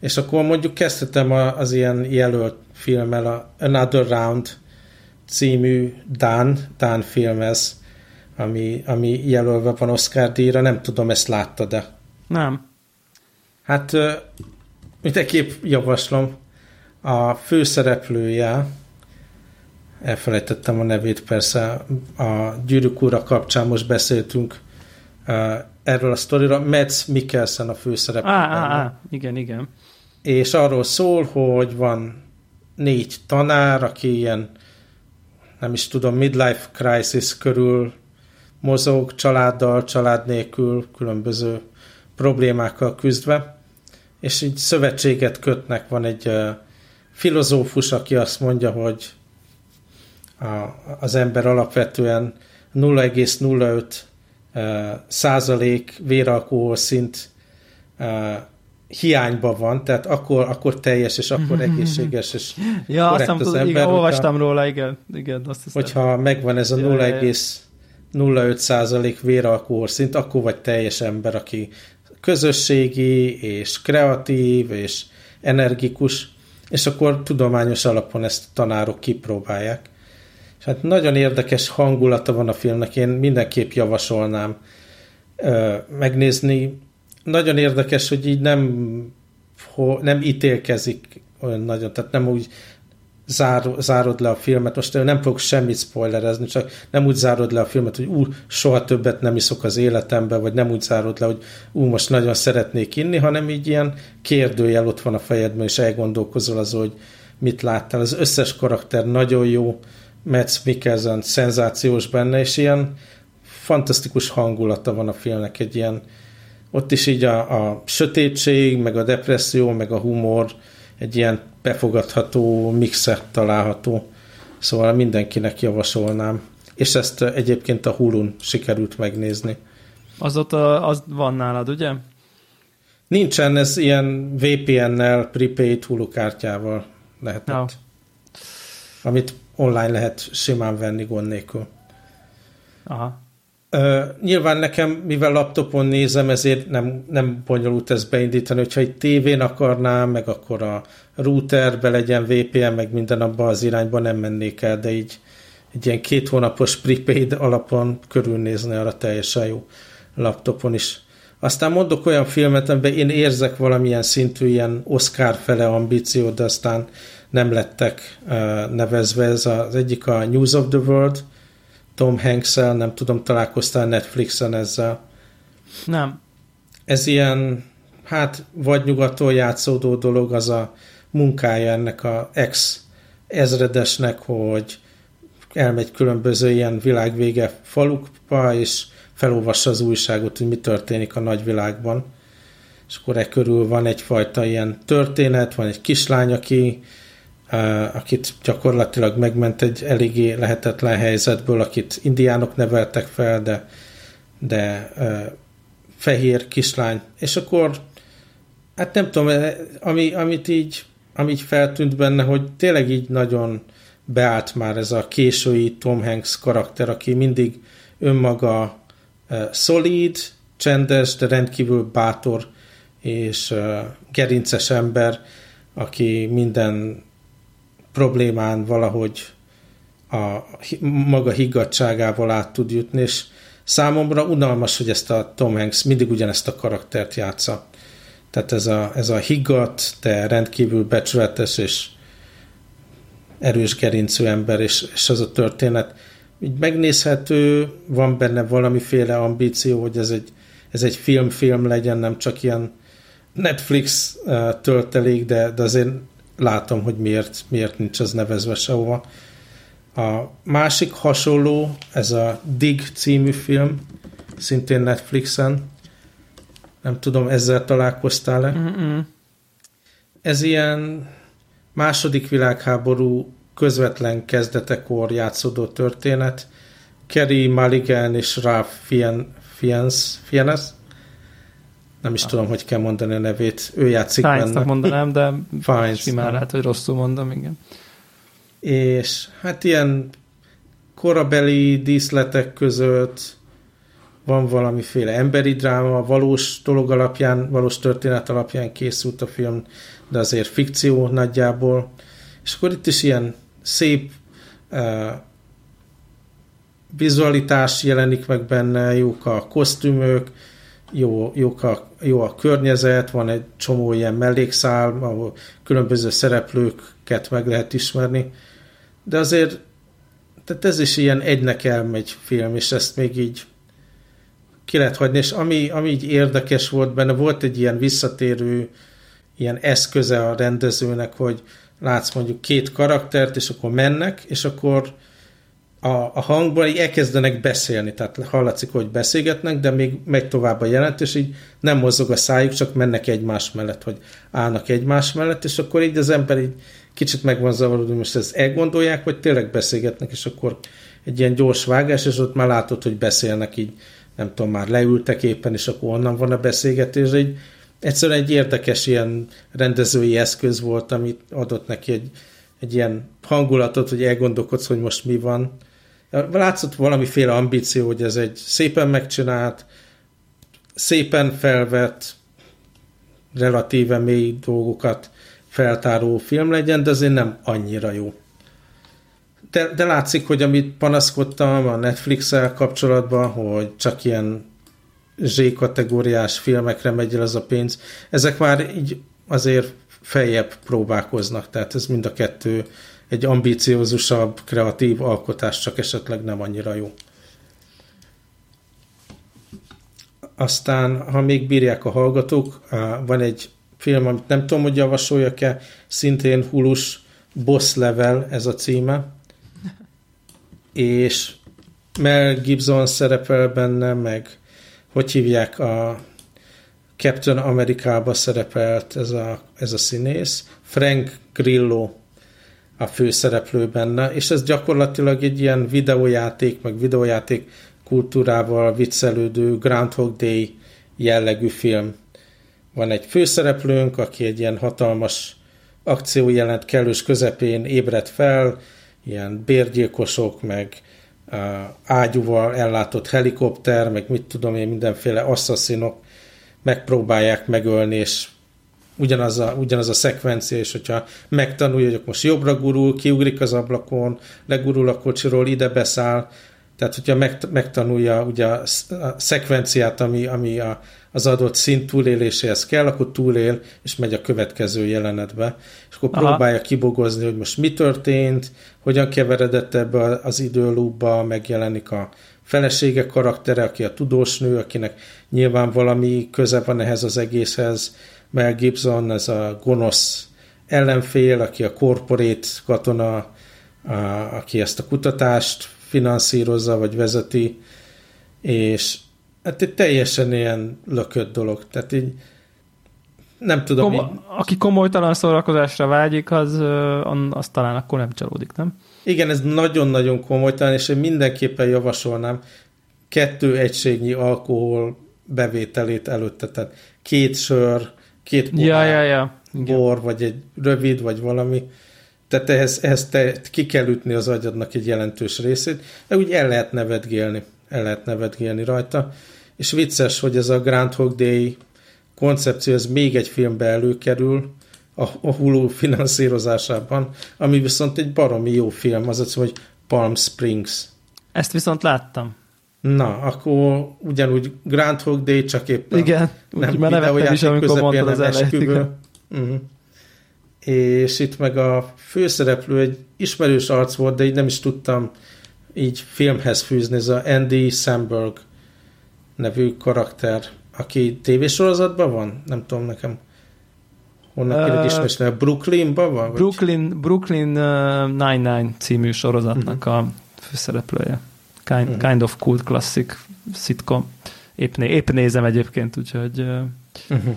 És akkor mondjuk kezdhetem az ilyen jelölt filmmel, a Another Round című Dán, Dán film ez, ami, ami jelölve van Oscar díjra. Nem tudom, ezt látta de Nem. Hát mindenképp javaslom. A főszereplője, elfelejtettem a nevét persze, a Gyűrűk úra kapcsán most beszéltünk erről a sztorira, Metz Mikkelsen a főszereplő. Á, á, á, igen, igen. És arról szól, hogy van négy tanár, aki ilyen nem is tudom, midlife crisis körül mozog családdal, család nélkül, különböző problémákkal küzdve, és így szövetséget kötnek. Van egy uh, filozófus, aki azt mondja, hogy a, az ember alapvetően 0,05 uh, százalék véralkohol szint uh, hiányban van, tehát akkor, akkor teljes, és akkor egészséges, és ja, korrekt azt az ember. Igen, olvastam róla, igen. igen azt hogyha megvan ez a 0,05% véralkohol szint, akkor vagy teljes ember, aki közösségi, és kreatív, és energikus, és akkor tudományos alapon ezt a tanárok kipróbálják. És hát nagyon érdekes hangulata van a filmnek, én mindenképp javasolnám ö, megnézni. Nagyon érdekes, hogy így nem, ho, nem ítélkezik olyan nagyon, tehát nem úgy zár, zárod le a filmet, most nem fogok semmit spoilerezni, csak nem úgy zárod le a filmet, hogy ú, soha többet nem iszok az életemben, vagy nem úgy zárod le, hogy ú, most nagyon szeretnék inni, hanem így ilyen kérdőjel ott van a fejedben, és elgondolkozol az, hogy mit láttál. Az összes karakter nagyon jó, Mads Mikkelsen szenzációs benne, és ilyen fantasztikus hangulata van a filmnek, egy ilyen ott is így a, a sötétség, meg a depresszió, meg a humor, egy ilyen befogadható mixet található. Szóval mindenkinek javasolnám. És ezt egyébként a Hulun sikerült megnézni. Az ott a, az van nálad, ugye? Nincsen, ez ilyen VPN-nel, prepaid Hulu kártyával lehetett. No. Amit online lehet simán venni gond nélkül. Aha. Uh, nyilván nekem, mivel laptopon nézem, ezért nem, nem bonyolult ezt beindítani, hogyha egy tévén akarnám, meg akkor a routerbe legyen VPN, meg minden abban az irányban nem mennék el, de így egy ilyen két hónapos prepaid alapon körülnézni arra teljesen jó laptopon is. Aztán mondok olyan filmet, amiben én érzek valamilyen szintű ilyen Oscar fele ambíciót, de aztán nem lettek nevezve. Ez az egyik a News of the World, Tom hanks nem tudom, találkoztál Netflixen ezzel? Nem. Ez ilyen, hát vagy nyugaton játszódó dolog, az a munkája ennek a ex ezredesnek, hogy elmegy különböző ilyen világvége falukba, és felolvassa az újságot, hogy mi történik a nagyvilágban. És akkor e körül van egyfajta ilyen történet, van egy kislány, aki akit gyakorlatilag megment egy eléggé lehetetlen helyzetből, akit indiánok neveltek fel, de, de fehér kislány. És akkor, hát nem tudom, ami, amit így, ami így feltűnt benne, hogy tényleg így nagyon beállt már ez a késői Tom Hanks karakter, aki mindig önmaga szolíd, csendes, de rendkívül bátor és gerinces ember, aki minden problémán valahogy a maga higgadságával át tud jutni, és számomra unalmas, hogy ezt a Tom Hanks mindig ugyanezt a karaktert játsza. Tehát ez a, ez a higgadt, de rendkívül becsületes és erős gerincű ember, és, és az a történet így megnézhető, van benne valamiféle ambíció, hogy ez egy, ez egy film-film legyen, nem csak ilyen Netflix uh, töltelék, de, de azért látom, hogy miért, miért nincs az nevezve sehova. A másik hasonló, ez a Dig című film, szintén Netflixen. Nem tudom, ezzel találkoztál-e? Mm-mm. Ez ilyen második világháború közvetlen kezdetekor játszódó történet. Kerry Mulligan és Ralph Fiennes, Fiennes nem is tudom, hogy kell mondani a nevét. Ő játszik Fiennes benne. mondanám, de (laughs) Fiennes, simán lehet, hogy rosszul mondom, igen. És hát ilyen korabeli díszletek között van valamiféle emberi dráma, valós dolog alapján, valós történet alapján készült a film, de azért fikció nagyjából. És akkor itt is ilyen szép uh, vizualitás jelenik meg benne, jók a kosztümök, jó, jók a, jó a környezet, van egy csomó ilyen mellékszál, ahol különböző szereplőket meg lehet ismerni, de azért tehát ez is ilyen egynek elmegy film, és ezt még így ki lehet hagyni, és ami, ami így érdekes volt benne, volt egy ilyen visszatérő ilyen eszköze a rendezőnek, hogy látsz mondjuk két karaktert, és akkor mennek, és akkor a, a hangban így elkezdenek beszélni, tehát hallatszik, hogy beszélgetnek, de még megy tovább a jelent, és így nem mozog a szájuk, csak mennek egymás mellett, hogy állnak egymás mellett, és akkor így az ember így kicsit meg van zavarodva, most ezt elgondolják, vagy tényleg beszélgetnek, és akkor egy ilyen gyors vágás, és ott már látod, hogy beszélnek így, nem tudom, már leültek éppen, és akkor onnan van a beszélgetés, így egyszerűen egy érdekes ilyen rendezői eszköz volt, amit adott neki egy, egy ilyen hangulatot, hogy elgondolkodsz, hogy most mi van. Látszott valamiféle ambíció, hogy ez egy szépen megcsinált, szépen felvett, relatíve mély dolgokat feltáró film legyen, de azért nem annyira jó. De, de látszik, hogy amit panaszkodtam a Netflix-el kapcsolatban, hogy csak ilyen Z-kategóriás filmekre megy el az a pénz, ezek már így azért feljebb próbálkoznak, tehát ez mind a kettő egy ambíciózusabb, kreatív alkotás, csak esetleg nem annyira jó. Aztán, ha még bírják a hallgatók, van egy film, amit nem tudom, hogy javasoljak-e, szintén hulus Boss Level ez a címe, és Mel Gibson szerepel benne, meg hogy hívják a Captain Amerikába szerepelt ez a, ez a színész, Frank Grillo a főszereplő benne, és ez gyakorlatilag egy ilyen videójáték, meg videójáték kultúrával viccelődő Groundhog Day jellegű film. Van egy főszereplőnk, aki egy ilyen hatalmas akciójelent kellős közepén ébred fel, ilyen bérgyilkosok, meg ágyúval ellátott helikopter, meg mit tudom én, mindenféle asszaszinok megpróbálják megölni, és ugyanaz a, ugyanaz a szekvencia, és hogyha megtanulja, hogy most jobbra gurul, kiugrik az ablakon, legurul a kocsiról, ide beszáll, tehát hogyha megtanulja ugye a szekvenciát, ami, ami a, az adott szint túléléséhez kell, akkor túlél, és megy a következő jelenetbe. És akkor Aha. próbálja kibogozni, hogy most mi történt, hogyan keveredett ebbe az időlúba, megjelenik a felesége karaktere, aki a tudós nő, akinek nyilván valami köze van ehhez az egészhez. Mel Gibson, ez a gonosz ellenfél, aki a corporate katona, a, aki ezt a kutatást finanszírozza, vagy vezeti, és hát egy teljesen ilyen lökött dolog. Tehát így nem tudom. Kom- így... Aki komolytalan szórakozásra vágyik, az, az talán akkor nem csalódik, nem? Igen, ez nagyon-nagyon komolytalan, és én mindenképpen javasolnám kettő egységnyi alkohol bevételét előtte, tehát két sör, két pohár, ja, ja, ja. bor, vagy egy rövid, vagy valami. Tehát ehhez, ehhez te, ki kell ütni az agyadnak egy jelentős részét, de úgy el lehet nevetgélni, el lehet nevetgélni rajta. És vicces, hogy ez a Groundhog Day koncepció, ez még egy filmbe előkerül, a, a Hulu finanszírozásában, ami viszont egy baromi jó film, az az, hogy Palm Springs. Ezt viszont láttam. Na, akkor ugyanúgy Groundhog Day, csak éppen Igen, nem már nevettem is, amikor mondtad az elejét. Uh-huh. És itt meg a főszereplő egy ismerős arc volt, de így nem is tudtam így filmhez fűzni, ez a Andy Samberg nevű karakter, aki tévésorozatban van? Nem tudom nekem. Honnan uh, ismerni? A Brooklynban van? Brooklyn, vagy? Brooklyn uh, Nine-Nine című sorozatnak uh-huh. a főszereplője. Kind, uh-huh. kind of cool classic sitcom. Épp, né, épp nézem egyébként, úgyhogy... Uh... Uh-huh.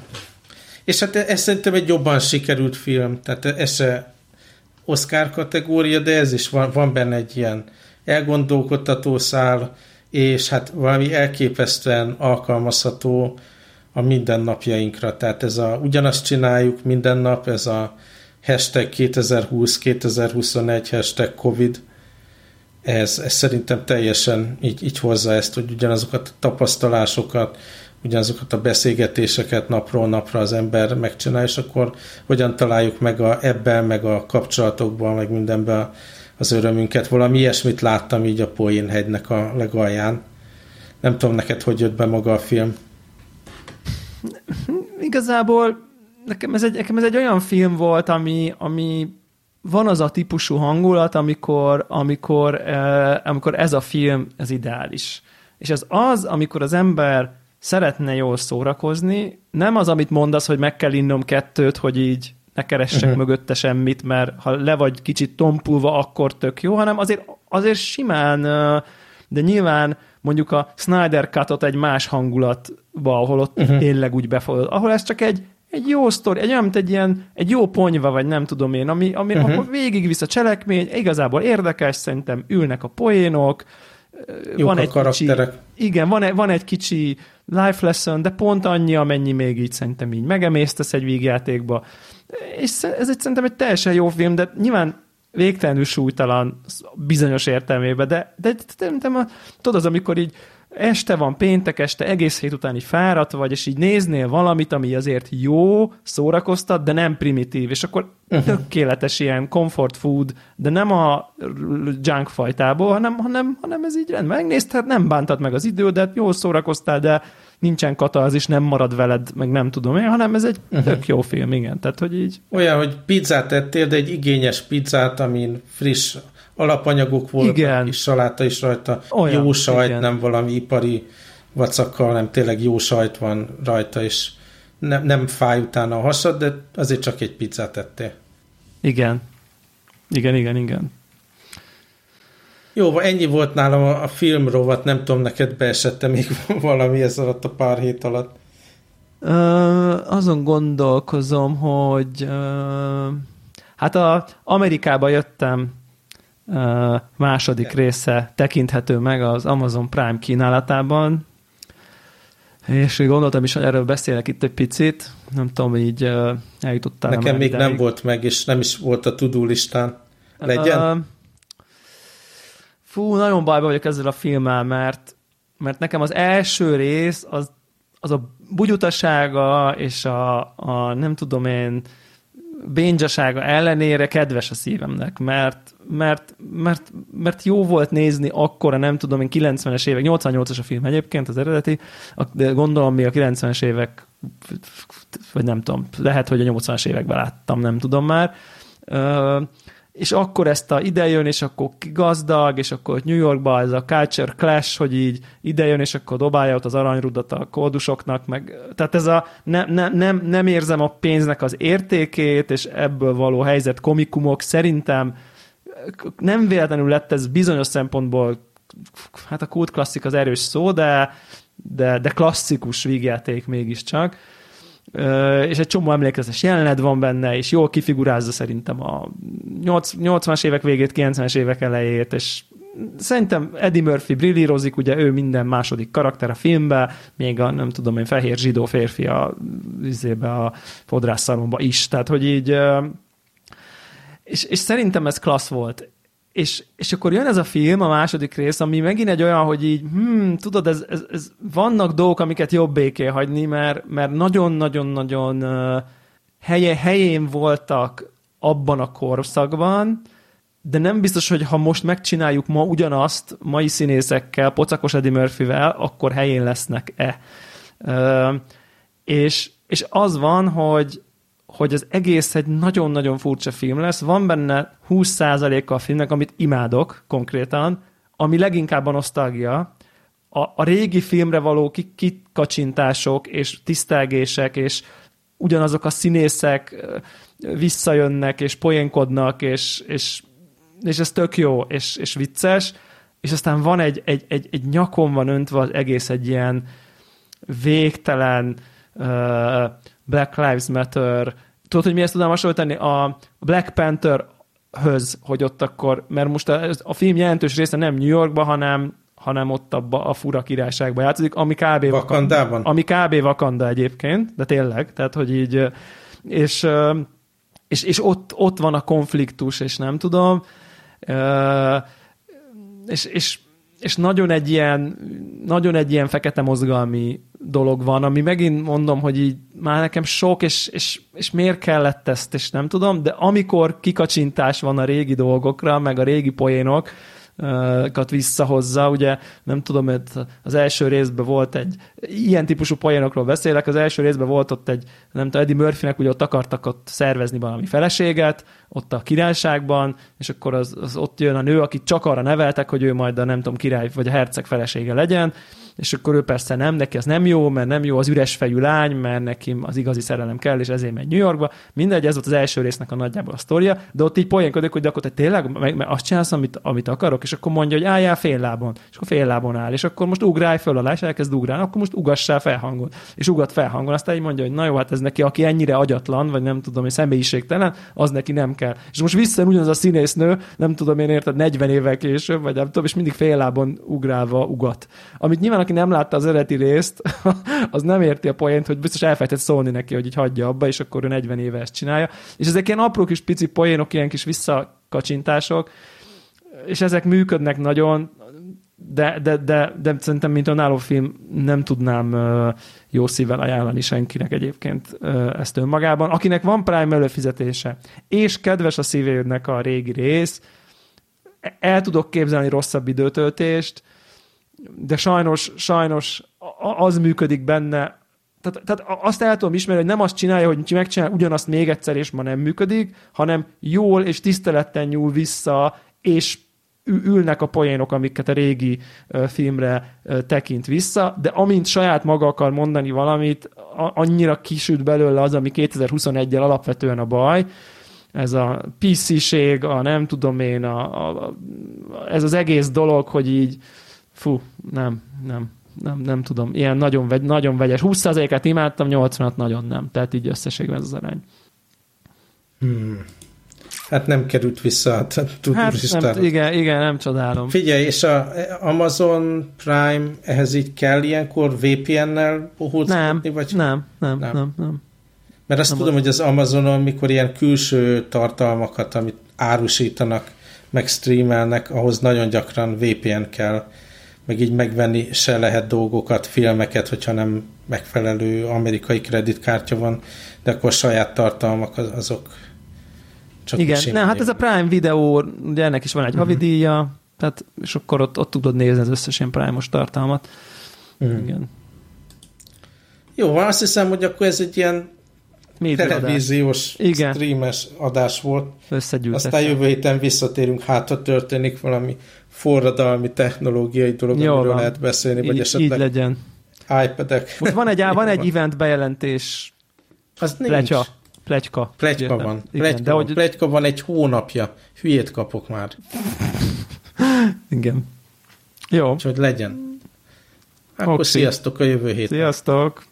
És hát ez szerintem egy jobban sikerült film, tehát ez se Oscar kategória, de ez is van, van benne egy ilyen elgondolkodtató szál, és hát valami elképesztően alkalmazható a mindennapjainkra. Tehát ez a ugyanazt csináljuk minden nap, ez a hashtag 2020-2021 hashtag Covid, ez, ez szerintem teljesen így, így hozza ezt, hogy ugyanazokat a tapasztalásokat, ugyanazokat a beszélgetéseket napról napra az ember megcsinál, és akkor hogyan találjuk meg a, ebben, meg a kapcsolatokban, meg mindenben az örömünket. Valami ilyesmit láttam így a hegynek a legalján. Nem tudom neked, hogy jött be maga a film. Igazából nekem ez egy, nekem ez egy olyan film volt, ami, ami van az a típusú hangulat, amikor, amikor, eh, amikor ez a film, ez ideális. És ez az, amikor az ember szeretne jól szórakozni, nem az, amit mondasz, hogy meg kell innom kettőt, hogy így ne keressek uh-huh. mögötte semmit, mert ha le vagy kicsit tompulva, akkor tök jó, hanem azért, azért simán, de nyilván mondjuk a Snyder Cut-ot egy más hangulatba, ahol ott uh-huh. tényleg úgy befogad, ahol ez csak egy, egy jó sztori, egy olyan, mint egy ilyen, egy jó ponyva, vagy nem tudom én, ami, ami uh-huh. akkor végigvisz a cselekmény, igazából érdekes, szerintem ülnek a poénok, Jók van a egy karakterek. Kicsi, igen, van egy, van egy kicsi life lesson, de pont annyi, amennyi még így szerintem így megemésztesz egy vígjátékba. És ez egy, szerintem egy teljesen jó film, de nyilván végtelenül súlytalan bizonyos értelmében, de, de, de, de, de tudod, az, amikor így este van, péntek este, egész hét után így fáradt vagy, és így néznél valamit, ami azért jó, szórakoztat, de nem primitív, és akkor uh-huh. tökéletes ilyen comfort food, de nem a junk fajtából, hanem, hanem, hanem ez így rendben. Megnézted, nem bántad meg az idődet, jól szórakoztál, de nincsen katalzis, nem marad veled, meg nem tudom én, hanem ez egy uh-huh. tök jó film, igen. Tehát, hogy így... Olyan, hogy pizzát ettél, de egy igényes pizzát, amin friss alapanyagok voltak, igen. és saláta is rajta, Olyan, jó sajt, igen. nem valami ipari vacakkal, nem tényleg jó sajt van rajta, és nem, nem fáj utána a hasad, de azért csak egy pizzát ettél. Igen. Igen, igen, igen. Jó, ennyi volt nálam a, a filmrovat, nem tudom, neked beesette még (laughs) valami ez alatt a pár hét alatt. Uh, azon gondolkozom, hogy uh, Hát a Amerikába jöttem második része tekinthető meg az Amazon Prime kínálatában, és gondoltam is, hogy erről beszélek itt egy picit. Nem tudom, így uh, eljutottál. Nekem még ideig. nem volt meg, és nem is volt a tudó listán. Legyen? Uh, fú, nagyon bajba vagyok ezzel a filmmel, mert, mert nekem az első rész az, az a bugyutasága és a, a nem tudom én bénjasága ellenére kedves a szívemnek, mert, mert, mert, mert jó volt nézni akkora, nem tudom én, 90-es évek, 88-as a film egyébként, az eredeti, de gondolom még a 90-es évek, vagy nem tudom, lehet, hogy a 80-as években láttam, nem tudom már, és akkor ezt a idejön, és akkor gazdag, és akkor New Yorkba ez a culture clash, hogy így idejön, és akkor dobálja ott az aranyrudat a kódusoknak, meg, tehát ez a ne, ne, nem, nem érzem a pénznek az értékét, és ebből való helyzet komikumok szerintem nem véletlenül lett ez bizonyos szempontból, hát a kult klasszik az erős szó, de, de, de klasszikus vígjáték mégiscsak és egy csomó emlékezetes jelenet van benne, és jól kifigurázza szerintem a 80-as évek végét, 90-es évek elejét, és szerintem Eddie Murphy brillírozik, ugye ő minden második karakter a filmben, még a nem tudom én fehér zsidó férfi a, a fodrásszalomba is, tehát hogy így és, és szerintem ez klassz volt. És, és akkor jön ez a film, a második rész, ami megint egy olyan, hogy így, hmm, tudod, ez, ez, ez vannak dolgok, amiket jobb béké hagyni, mert, mert nagyon-nagyon-nagyon uh, helye, helyén voltak abban a korszakban, de nem biztos, hogy ha most megcsináljuk ma ugyanazt mai színészekkel, pocakos Eddie Murphyvel, akkor helyén lesznek-e. Uh, és, és az van, hogy, hogy az egész egy nagyon-nagyon furcsa film lesz. Van benne 20%-a a filmnek, amit imádok konkrétan, ami leginkább a nosztalgia. A, a régi filmre való kikacsintások és tisztelgések, és ugyanazok a színészek visszajönnek, és poénkodnak, és, és, és ez tök jó, és, és vicces, és aztán van egy, egy, egy, egy nyakon van öntve az egész egy ilyen végtelen uh, Black Lives Matter tudod, hogy miért tudnám hasonlítani? A Black Panther höz, hogy ott akkor, mert most a, a film jelentős része nem New Yorkban, hanem hanem ott abba a fura királyságban játszik, ami kb. Vakandában? Ami kb. Vakanda egyébként, de tényleg, tehát hogy így, és, és, és ott, ott van a konfliktus, és nem tudom, és, és és nagyon egy ilyen, nagyon egy ilyen fekete mozgalmi dolog van, ami megint mondom, hogy így már nekem sok, és, és, és miért kellett ezt, és nem tudom, de amikor kikacsintás van a régi dolgokra, meg a régi poénok, kat visszahozza. Ugye nem tudom, mert az első részben volt egy, ilyen típusú poénokról beszélek, az első részben volt ott egy, nem tudom, Eddie Murphynek ugye ott akartak ott szervezni valami feleséget, ott a királyságban, és akkor az, az ott jön a nő, akit csak arra neveltek, hogy ő majd a nem tudom, király vagy a herceg felesége legyen, és akkor ő persze nem, neki az nem jó, mert nem jó az üres fejű lány, mert neki az igazi szerelem kell, és ezért megy New Yorkba. Mindegy, ez volt az első résznek a nagyjából a sztoria, de ott így poénkodik, hogy de akkor te tényleg meg, meg azt csinálsz, amit, amit akarok, és akkor mondja, hogy álljál fél lábon, és akkor fél lábon áll, és akkor most ugrálj föl alá, és elkezd ugrálni, akkor most ugassál felhangon, és ugat felhangon, aztán így mondja, hogy na jó, hát ez neki, aki ennyire agyatlan, vagy nem tudom, hogy személyiségtelen, az neki nem kell. És most vissza ugyanaz a színésznő, nem tudom én érted, 40 évvel később, vagy nem tudom, és mindig fél lábon ugrálva ugat. Amit nyilván aki nem látta az eredeti részt, (laughs) az nem érti a poént, hogy biztos elfelejtett szólni neki, hogy így hagyja abba, és akkor ő 40 éve ezt csinálja. És ezek ilyen apró kis pici poénok, ilyen kis visszakacsintások, és ezek működnek nagyon, de, de, de, de szerintem, mint önálló film, nem tudnám jó szívvel ajánlani senkinek egyébként uh, ezt önmagában. Akinek van Prime előfizetése, és kedves a szívének a régi rész, el tudok képzelni rosszabb időtöltést, de sajnos, sajnos az működik benne, tehát, tehát azt el tudom ismerni, hogy nem azt csinálja, hogy megcsinál ugyanazt még egyszer, és ma nem működik, hanem jól és tisztelettel nyúl vissza, és ülnek a poénok, amiket a régi filmre tekint vissza, de amint saját maga akar mondani valamit, annyira kisüt belőle az, ami 2021-el alapvetően a baj, ez a PC-ség, a nem tudom én, a, a, ez az egész dolog, hogy így fú, nem, nem, nem, nem tudom. Ilyen nagyon, vegy, nagyon vegyes. 20%-át imádtam, 80-at nagyon nem. Tehát így összességben ez az arány. Hmm. Hát nem került vissza a. Hát nem, igen, igen, nem csodálom. Figyelj, és a Amazon Prime ehhez így kell ilyenkor VPN-nel nem, vagy? Nem, nem, nem, nem, nem. Mert azt nem tudom, az... hogy az Amazonon, mikor ilyen külső tartalmakat, amit árusítanak, meg streamelnek, ahhoz nagyon gyakran VPN kell, meg így megvenni se lehet dolgokat, filmeket, hogyha nem megfelelő amerikai kreditkártya van, de akkor saját tartalmak azok csak Igen, nem, hát ez a Prime videó, ugye ennek is van egy uh-huh. havidíja, tehát, és akkor ott, ott tudod nézni az összes ilyen Prime-os tartalmat. Uh-huh. Igen. Jó, azt hiszem, hogy akkor ez egy ilyen televíziós, Igen. streames adás volt. Aztán jövő héten visszatérünk, hát ha történik valami forradalmi technológiai dolog, Jó amiről van. lehet beszélni, így, vagy esetleg így legyen. iPad-ek. Most van egy, (laughs) van egy event bejelentés. Az nincs. Plecsa. Plegyka. Plegyka van. Plegyka, de van. Hogy... Plegyka van egy hónapja. Hülyét kapok már. (laughs) Igen. Jó. Úgyhogy legyen. Akkor okay. sziasztok a jövő héten. Sziasztok.